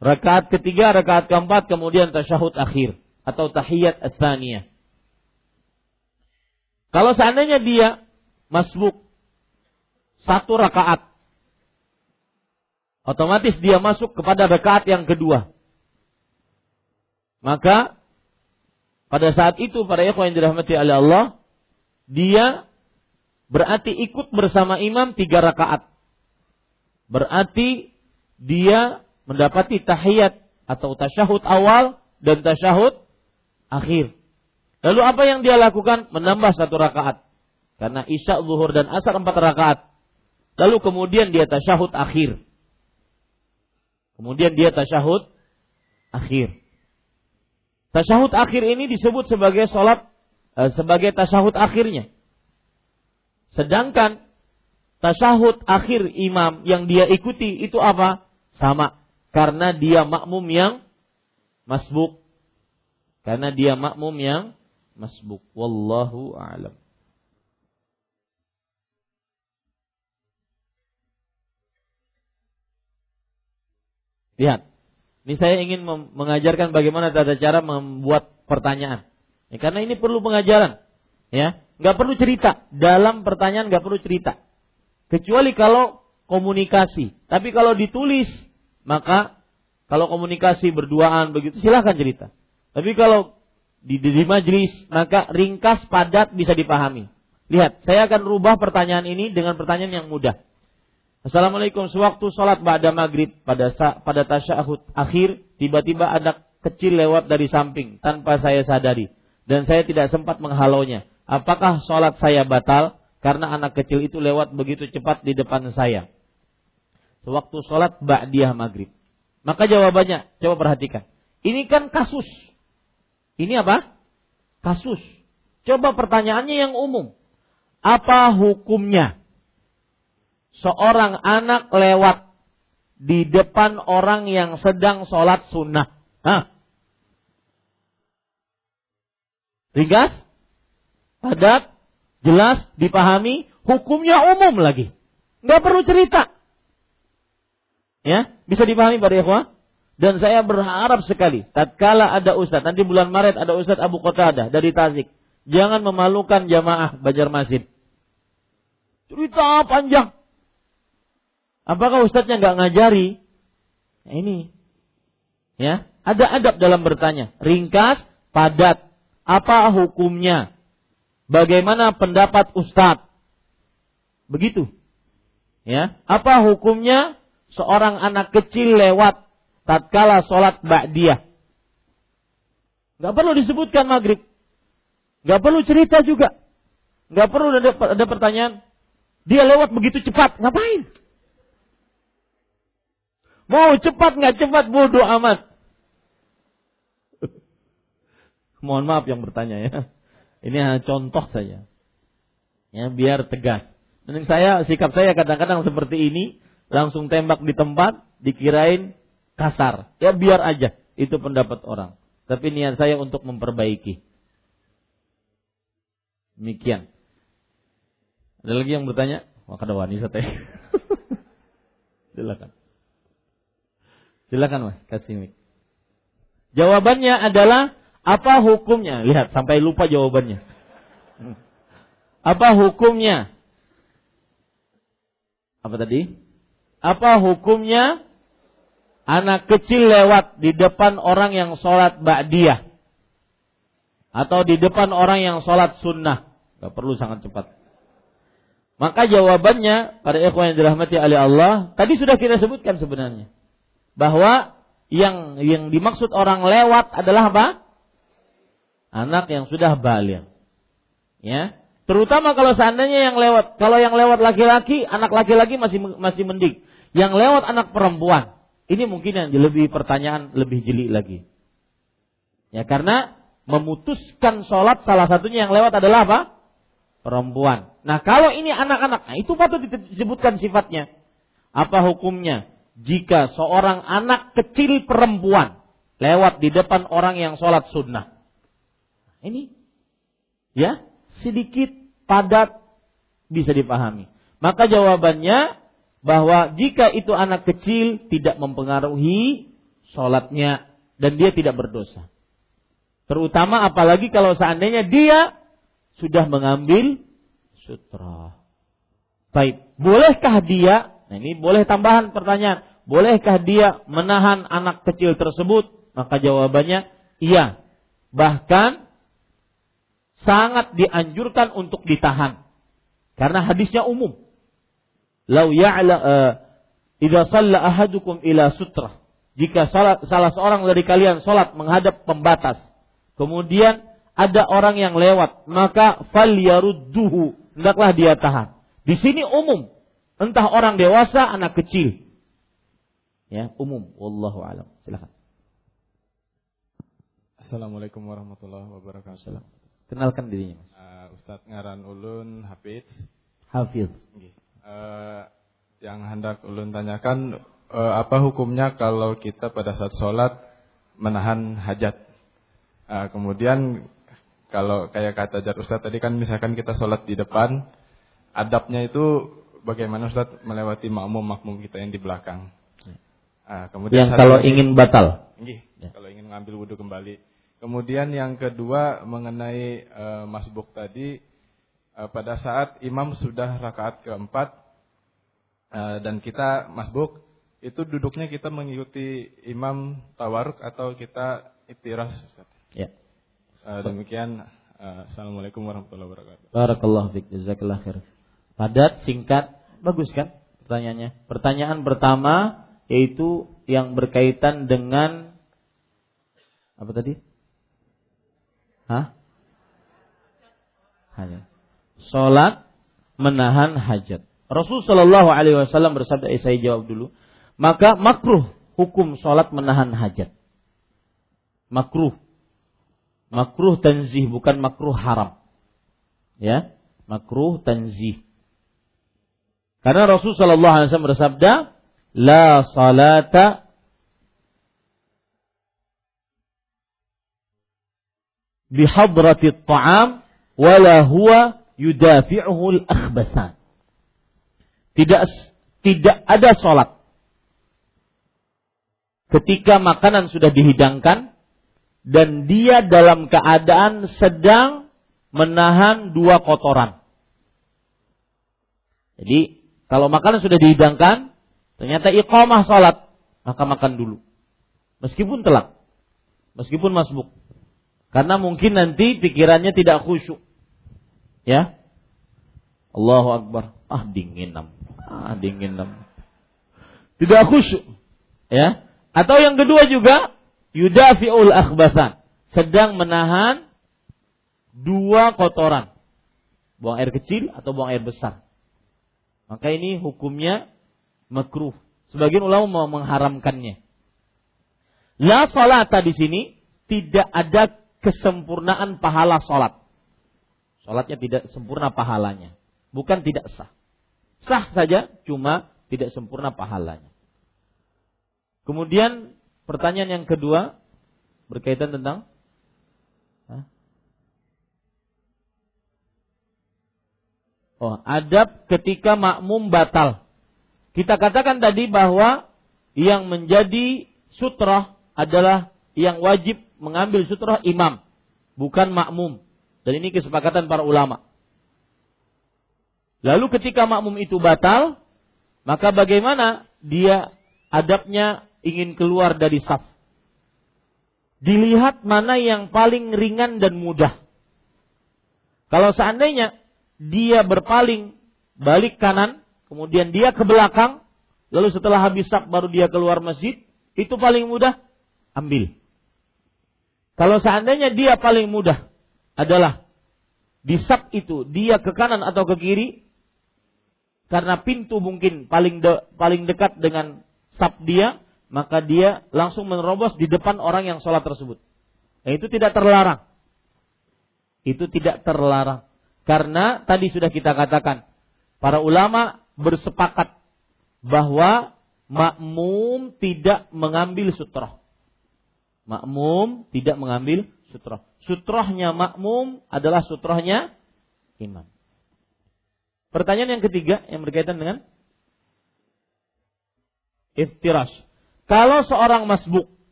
Speaker 1: Rakaat ketiga, rakaat keempat, kemudian tasyahud akhir atau tahiyat ats Kalau seandainya dia masbuk satu rakaat otomatis dia masuk kepada rakaat yang kedua. Maka pada saat itu para ikhwan yang dirahmati oleh Allah, dia berarti ikut bersama imam tiga rakaat. Berarti dia mendapati tahiyat atau tasyahud awal dan tasyahud akhir. Lalu apa yang dia lakukan? Menambah satu rakaat. Karena isya, zuhur, dan asar empat rakaat. Lalu kemudian dia tasyahud akhir. Kemudian dia tasyahud akhir. Tasyahud akhir ini disebut sebagai sholat eh, sebagai tasyahud akhirnya. Sedangkan tasyahud akhir imam yang dia ikuti itu apa? Sama. Karena dia makmum yang masbuk. Karena dia makmum yang masbuk. Wallahu a'lam. Lihat, ini saya ingin mengajarkan bagaimana tata cara membuat pertanyaan. Ya, karena ini perlu pengajaran, ya, nggak perlu cerita dalam pertanyaan nggak perlu cerita, kecuali kalau komunikasi. Tapi kalau ditulis, maka kalau komunikasi berduaan begitu silahkan cerita. Tapi kalau di, di, majlis maka ringkas padat bisa dipahami. Lihat, saya akan rubah pertanyaan ini dengan pertanyaan yang mudah. Assalamualaikum. Sewaktu sholat ba'da maghrib pada pada tasyahud akhir tiba-tiba ada kecil lewat dari samping tanpa saya sadari dan saya tidak sempat menghalonya. Apakah sholat saya batal karena anak kecil itu lewat begitu cepat di depan saya? Sewaktu sholat ba'diyah maghrib. Maka jawabannya, coba perhatikan. Ini kan kasus. Ini apa? Kasus. Coba pertanyaannya yang umum. Apa hukumnya? Seorang anak lewat di depan orang yang sedang sholat sunnah. Hah? Ringkas? Padat? Jelas? Dipahami? Hukumnya umum lagi. Nggak perlu cerita. Ya, bisa dipahami pada ikhwah? Dan saya berharap sekali, tatkala ada ustaz, nanti bulan Maret ada ustaz Abu Qatadah dari Tasik. Jangan memalukan jamaah Banjarmasin. Cerita panjang. Apakah ustadznya nggak ngajari? Nah, ini Ya, ada adab dalam bertanya. Ringkas, padat. Apa hukumnya? Bagaimana pendapat Ustadz? Begitu. Ya, apa hukumnya seorang anak kecil lewat tatkala sholat ba'diyah? Gak perlu disebutkan maghrib. Gak perlu cerita juga. Gak perlu ada, ada pertanyaan. Dia lewat begitu cepat. Ngapain? Mau cepat nggak cepat bodoh amat. (laughs) Mohon maaf yang bertanya ya. Ini hanya contoh saja. Ya, biar tegas. Dan saya sikap saya kadang-kadang seperti ini, langsung tembak di tempat, dikirain kasar. Ya biar aja, itu pendapat orang. Tapi niat saya untuk memperbaiki. Demikian. Ada lagi yang bertanya? Wah, kada wanita teh. (laughs) Silakan. Silakan Mas, kasih mic. Jawabannya adalah apa hukumnya? Lihat sampai lupa jawabannya. Apa hukumnya? Apa tadi? Apa hukumnya anak kecil lewat di depan orang yang sholat ba'diyah? Atau di depan orang yang sholat sunnah? Gak perlu sangat cepat. Maka jawabannya pada ikhwan yang dirahmati oleh Allah, tadi sudah kita sebutkan sebenarnya bahwa yang yang dimaksud orang lewat adalah apa? Anak yang sudah balik. Ya. Terutama kalau seandainya yang lewat, kalau yang lewat laki-laki, anak laki-laki masih masih mending. Yang lewat anak perempuan, ini mungkin yang lebih pertanyaan lebih jeli lagi. Ya karena memutuskan sholat salah satunya yang lewat adalah apa? Perempuan. Nah kalau ini anak-anak, nah itu patut disebutkan sifatnya. Apa hukumnya? Jika seorang anak kecil perempuan lewat di depan orang yang sholat sunnah. Ini ya sedikit padat bisa dipahami. Maka jawabannya bahwa jika itu anak kecil tidak mempengaruhi sholatnya dan dia tidak berdosa. Terutama apalagi kalau seandainya dia sudah mengambil sutra. Baik, bolehkah dia? Nah ini boleh tambahan pertanyaan bolehkah dia menahan anak kecil tersebut? Maka jawabannya iya. Bahkan sangat dianjurkan untuk ditahan. Karena hadisnya umum. Lau ya'la uh, idza shalla ahadukum ila sutra. Jika salah, salah seorang dari kalian sholat menghadap pembatas, kemudian ada orang yang lewat, maka fal yarudduhu, hendaklah dia tahan. Di sini umum, entah orang dewasa, anak kecil, ya umum. Wallahu alam. Silakan.
Speaker 3: Assalamualaikum warahmatullahi wabarakatuh.
Speaker 1: Kenalkan dirinya
Speaker 3: uh, Ustadz Ngaran Ulun Hafiz.
Speaker 1: Hafiz.
Speaker 3: Uh, yang hendak Ulun tanyakan uh, apa hukumnya kalau kita pada saat sholat menahan hajat? Uh, kemudian kalau kayak kata Jar Ustadz tadi kan misalkan kita sholat di depan adabnya itu bagaimana Ustadz? Melewati makmum makmum kita yang di belakang
Speaker 1: Nah, kemudian yang kalau ingin batal.
Speaker 3: ya. Kalau ingin mengambil wudhu kembali. Kemudian yang kedua mengenai uh, masbuk tadi uh, pada saat imam sudah rakaat keempat uh, dan kita masbuk itu duduknya kita mengikuti imam tawaruk atau kita itiras. Ya. Uh, demikian. Assalamualaikum warahmatullahi wabarakatuh.
Speaker 1: Barakallahu fiik. Jazakallah khair. Padat, singkat, bagus kan pertanyaannya? Pertanyaan pertama yaitu yang berkaitan dengan apa tadi? Hah? Hajat. Salat menahan hajat. Rasul Shallallahu Alaihi Wasallam bersabda, eh, saya jawab dulu. Maka makruh hukum salat menahan hajat. Makruh. Makruh tanzih bukan makruh haram. Ya, makruh tanzih. Karena Rasul Shallallahu Alaihi Wasallam bersabda, la salata bihadrati ta'am wala huwa yudafi'uhu al-akhbasan. Tidak tidak ada salat ketika makanan sudah dihidangkan dan dia dalam keadaan sedang menahan dua kotoran. Jadi kalau makanan sudah dihidangkan Ternyata iqamah salat, maka makan dulu. Meskipun telak. Meskipun masbuk. Karena mungkin nanti pikirannya tidak khusyuk. Ya. Allahu Akbar. Ah dingin nam. Ah dingin nam. Tidak khusyuk. Ya. Atau yang kedua juga yudafiul akhbasan. Sedang menahan dua kotoran. Buang air kecil atau buang air besar. Maka ini hukumnya makruh. Sebagian ulama mengharamkannya. La salata di sini tidak ada kesempurnaan pahala salat. Salatnya tidak sempurna pahalanya. Bukan tidak sah. Sah saja, cuma tidak sempurna pahalanya. Kemudian pertanyaan yang kedua berkaitan tentang Oh, adab ketika makmum batal. Kita katakan tadi bahwa yang menjadi sutroh adalah yang wajib mengambil sutroh imam, bukan makmum. Dan ini kesepakatan para ulama. Lalu ketika makmum itu batal, maka bagaimana dia adabnya ingin keluar dari saf? Dilihat mana yang paling ringan dan mudah. Kalau seandainya dia berpaling balik kanan, kemudian dia ke belakang, lalu setelah habis saf baru dia keluar masjid, itu paling mudah, ambil. Kalau seandainya dia paling mudah adalah di saf itu dia ke kanan atau ke kiri, karena pintu mungkin paling de, paling dekat dengan saf dia, maka dia langsung menerobos di depan orang yang sholat tersebut. Nah, itu tidak terlarang. Itu tidak terlarang. Karena tadi sudah kita katakan, para ulama bersepakat bahwa makmum tidak mengambil sutroh. Makmum tidak mengambil sutroh. Sutrohnya makmum adalah sutrohnya imam. Pertanyaan yang ketiga yang berkaitan dengan iftirash. Kalau seorang masbuk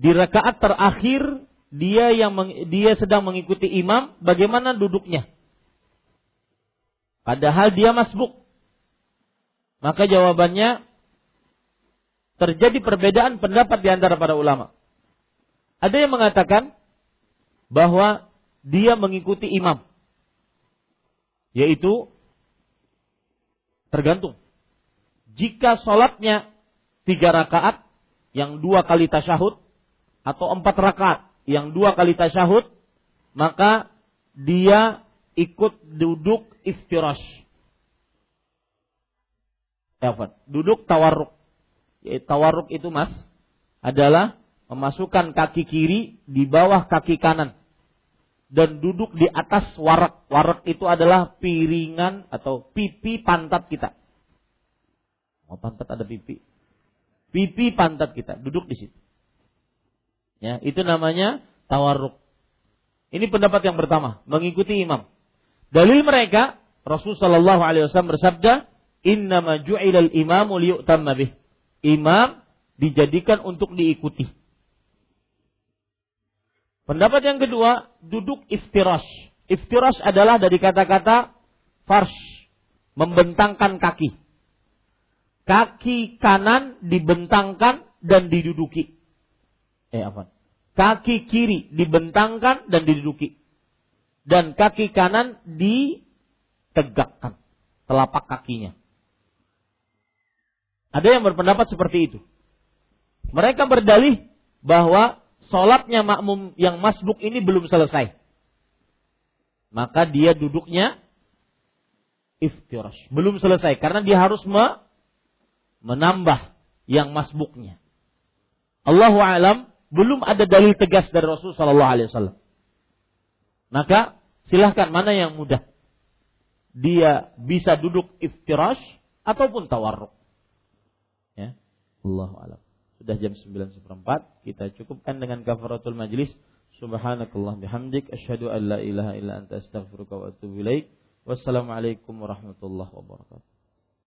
Speaker 1: di rakaat terakhir dia yang dia sedang mengikuti imam, bagaimana duduknya? Padahal dia masbuk. Maka jawabannya terjadi perbedaan pendapat di antara para ulama. Ada yang mengatakan bahwa dia mengikuti imam. Yaitu tergantung. Jika sholatnya tiga rakaat, yang dua kali tasyahud, atau empat rakaat, yang dua kali tasyahud, maka dia ikut duduk iftirash. Apa? Duduk tawarruk. Ya, tawarruk itu mas adalah memasukkan kaki kiri di bawah kaki kanan dan duduk di atas warak. Warak itu adalah piringan atau pipi pantat kita. Oh, pantat ada pipi. Pipi pantat kita duduk di situ. Ya, itu namanya tawarruk. Ini pendapat yang pertama, mengikuti imam. Dalil mereka, Rasul sallallahu alaihi wasallam bersabda, "Innama ju'ilal imamu liyu'tamma bih." Imam dijadikan untuk diikuti. Pendapat yang kedua, duduk iftirash. Iftirash adalah dari kata-kata farsh, membentangkan kaki. Kaki kanan dibentangkan dan diduduki eh apa? Kaki kiri dibentangkan dan diduduki. Dan kaki kanan ditegakkan telapak kakinya. Ada yang berpendapat seperti itu. Mereka berdalih bahwa sholatnya makmum yang masbuk ini belum selesai. Maka dia duduknya iftirash. Belum selesai karena dia harus menambah yang masbuknya. Allahu alam belum ada dalil tegas dari Rasul Shallallahu Alaihi Wasallam. Maka silahkan mana yang mudah. Dia bisa duduk iftirash ataupun tawarruk. Ya, Allah alam. Sudah jam 9 seperempat. Kita cukupkan dengan kafaratul majlis. Subhanakallah bihamdik. Asyhadu an la ilaha illa anta astaghfiruka wa atubu ilaik. Wassalamualaikum warahmatullahi wabarakatuh.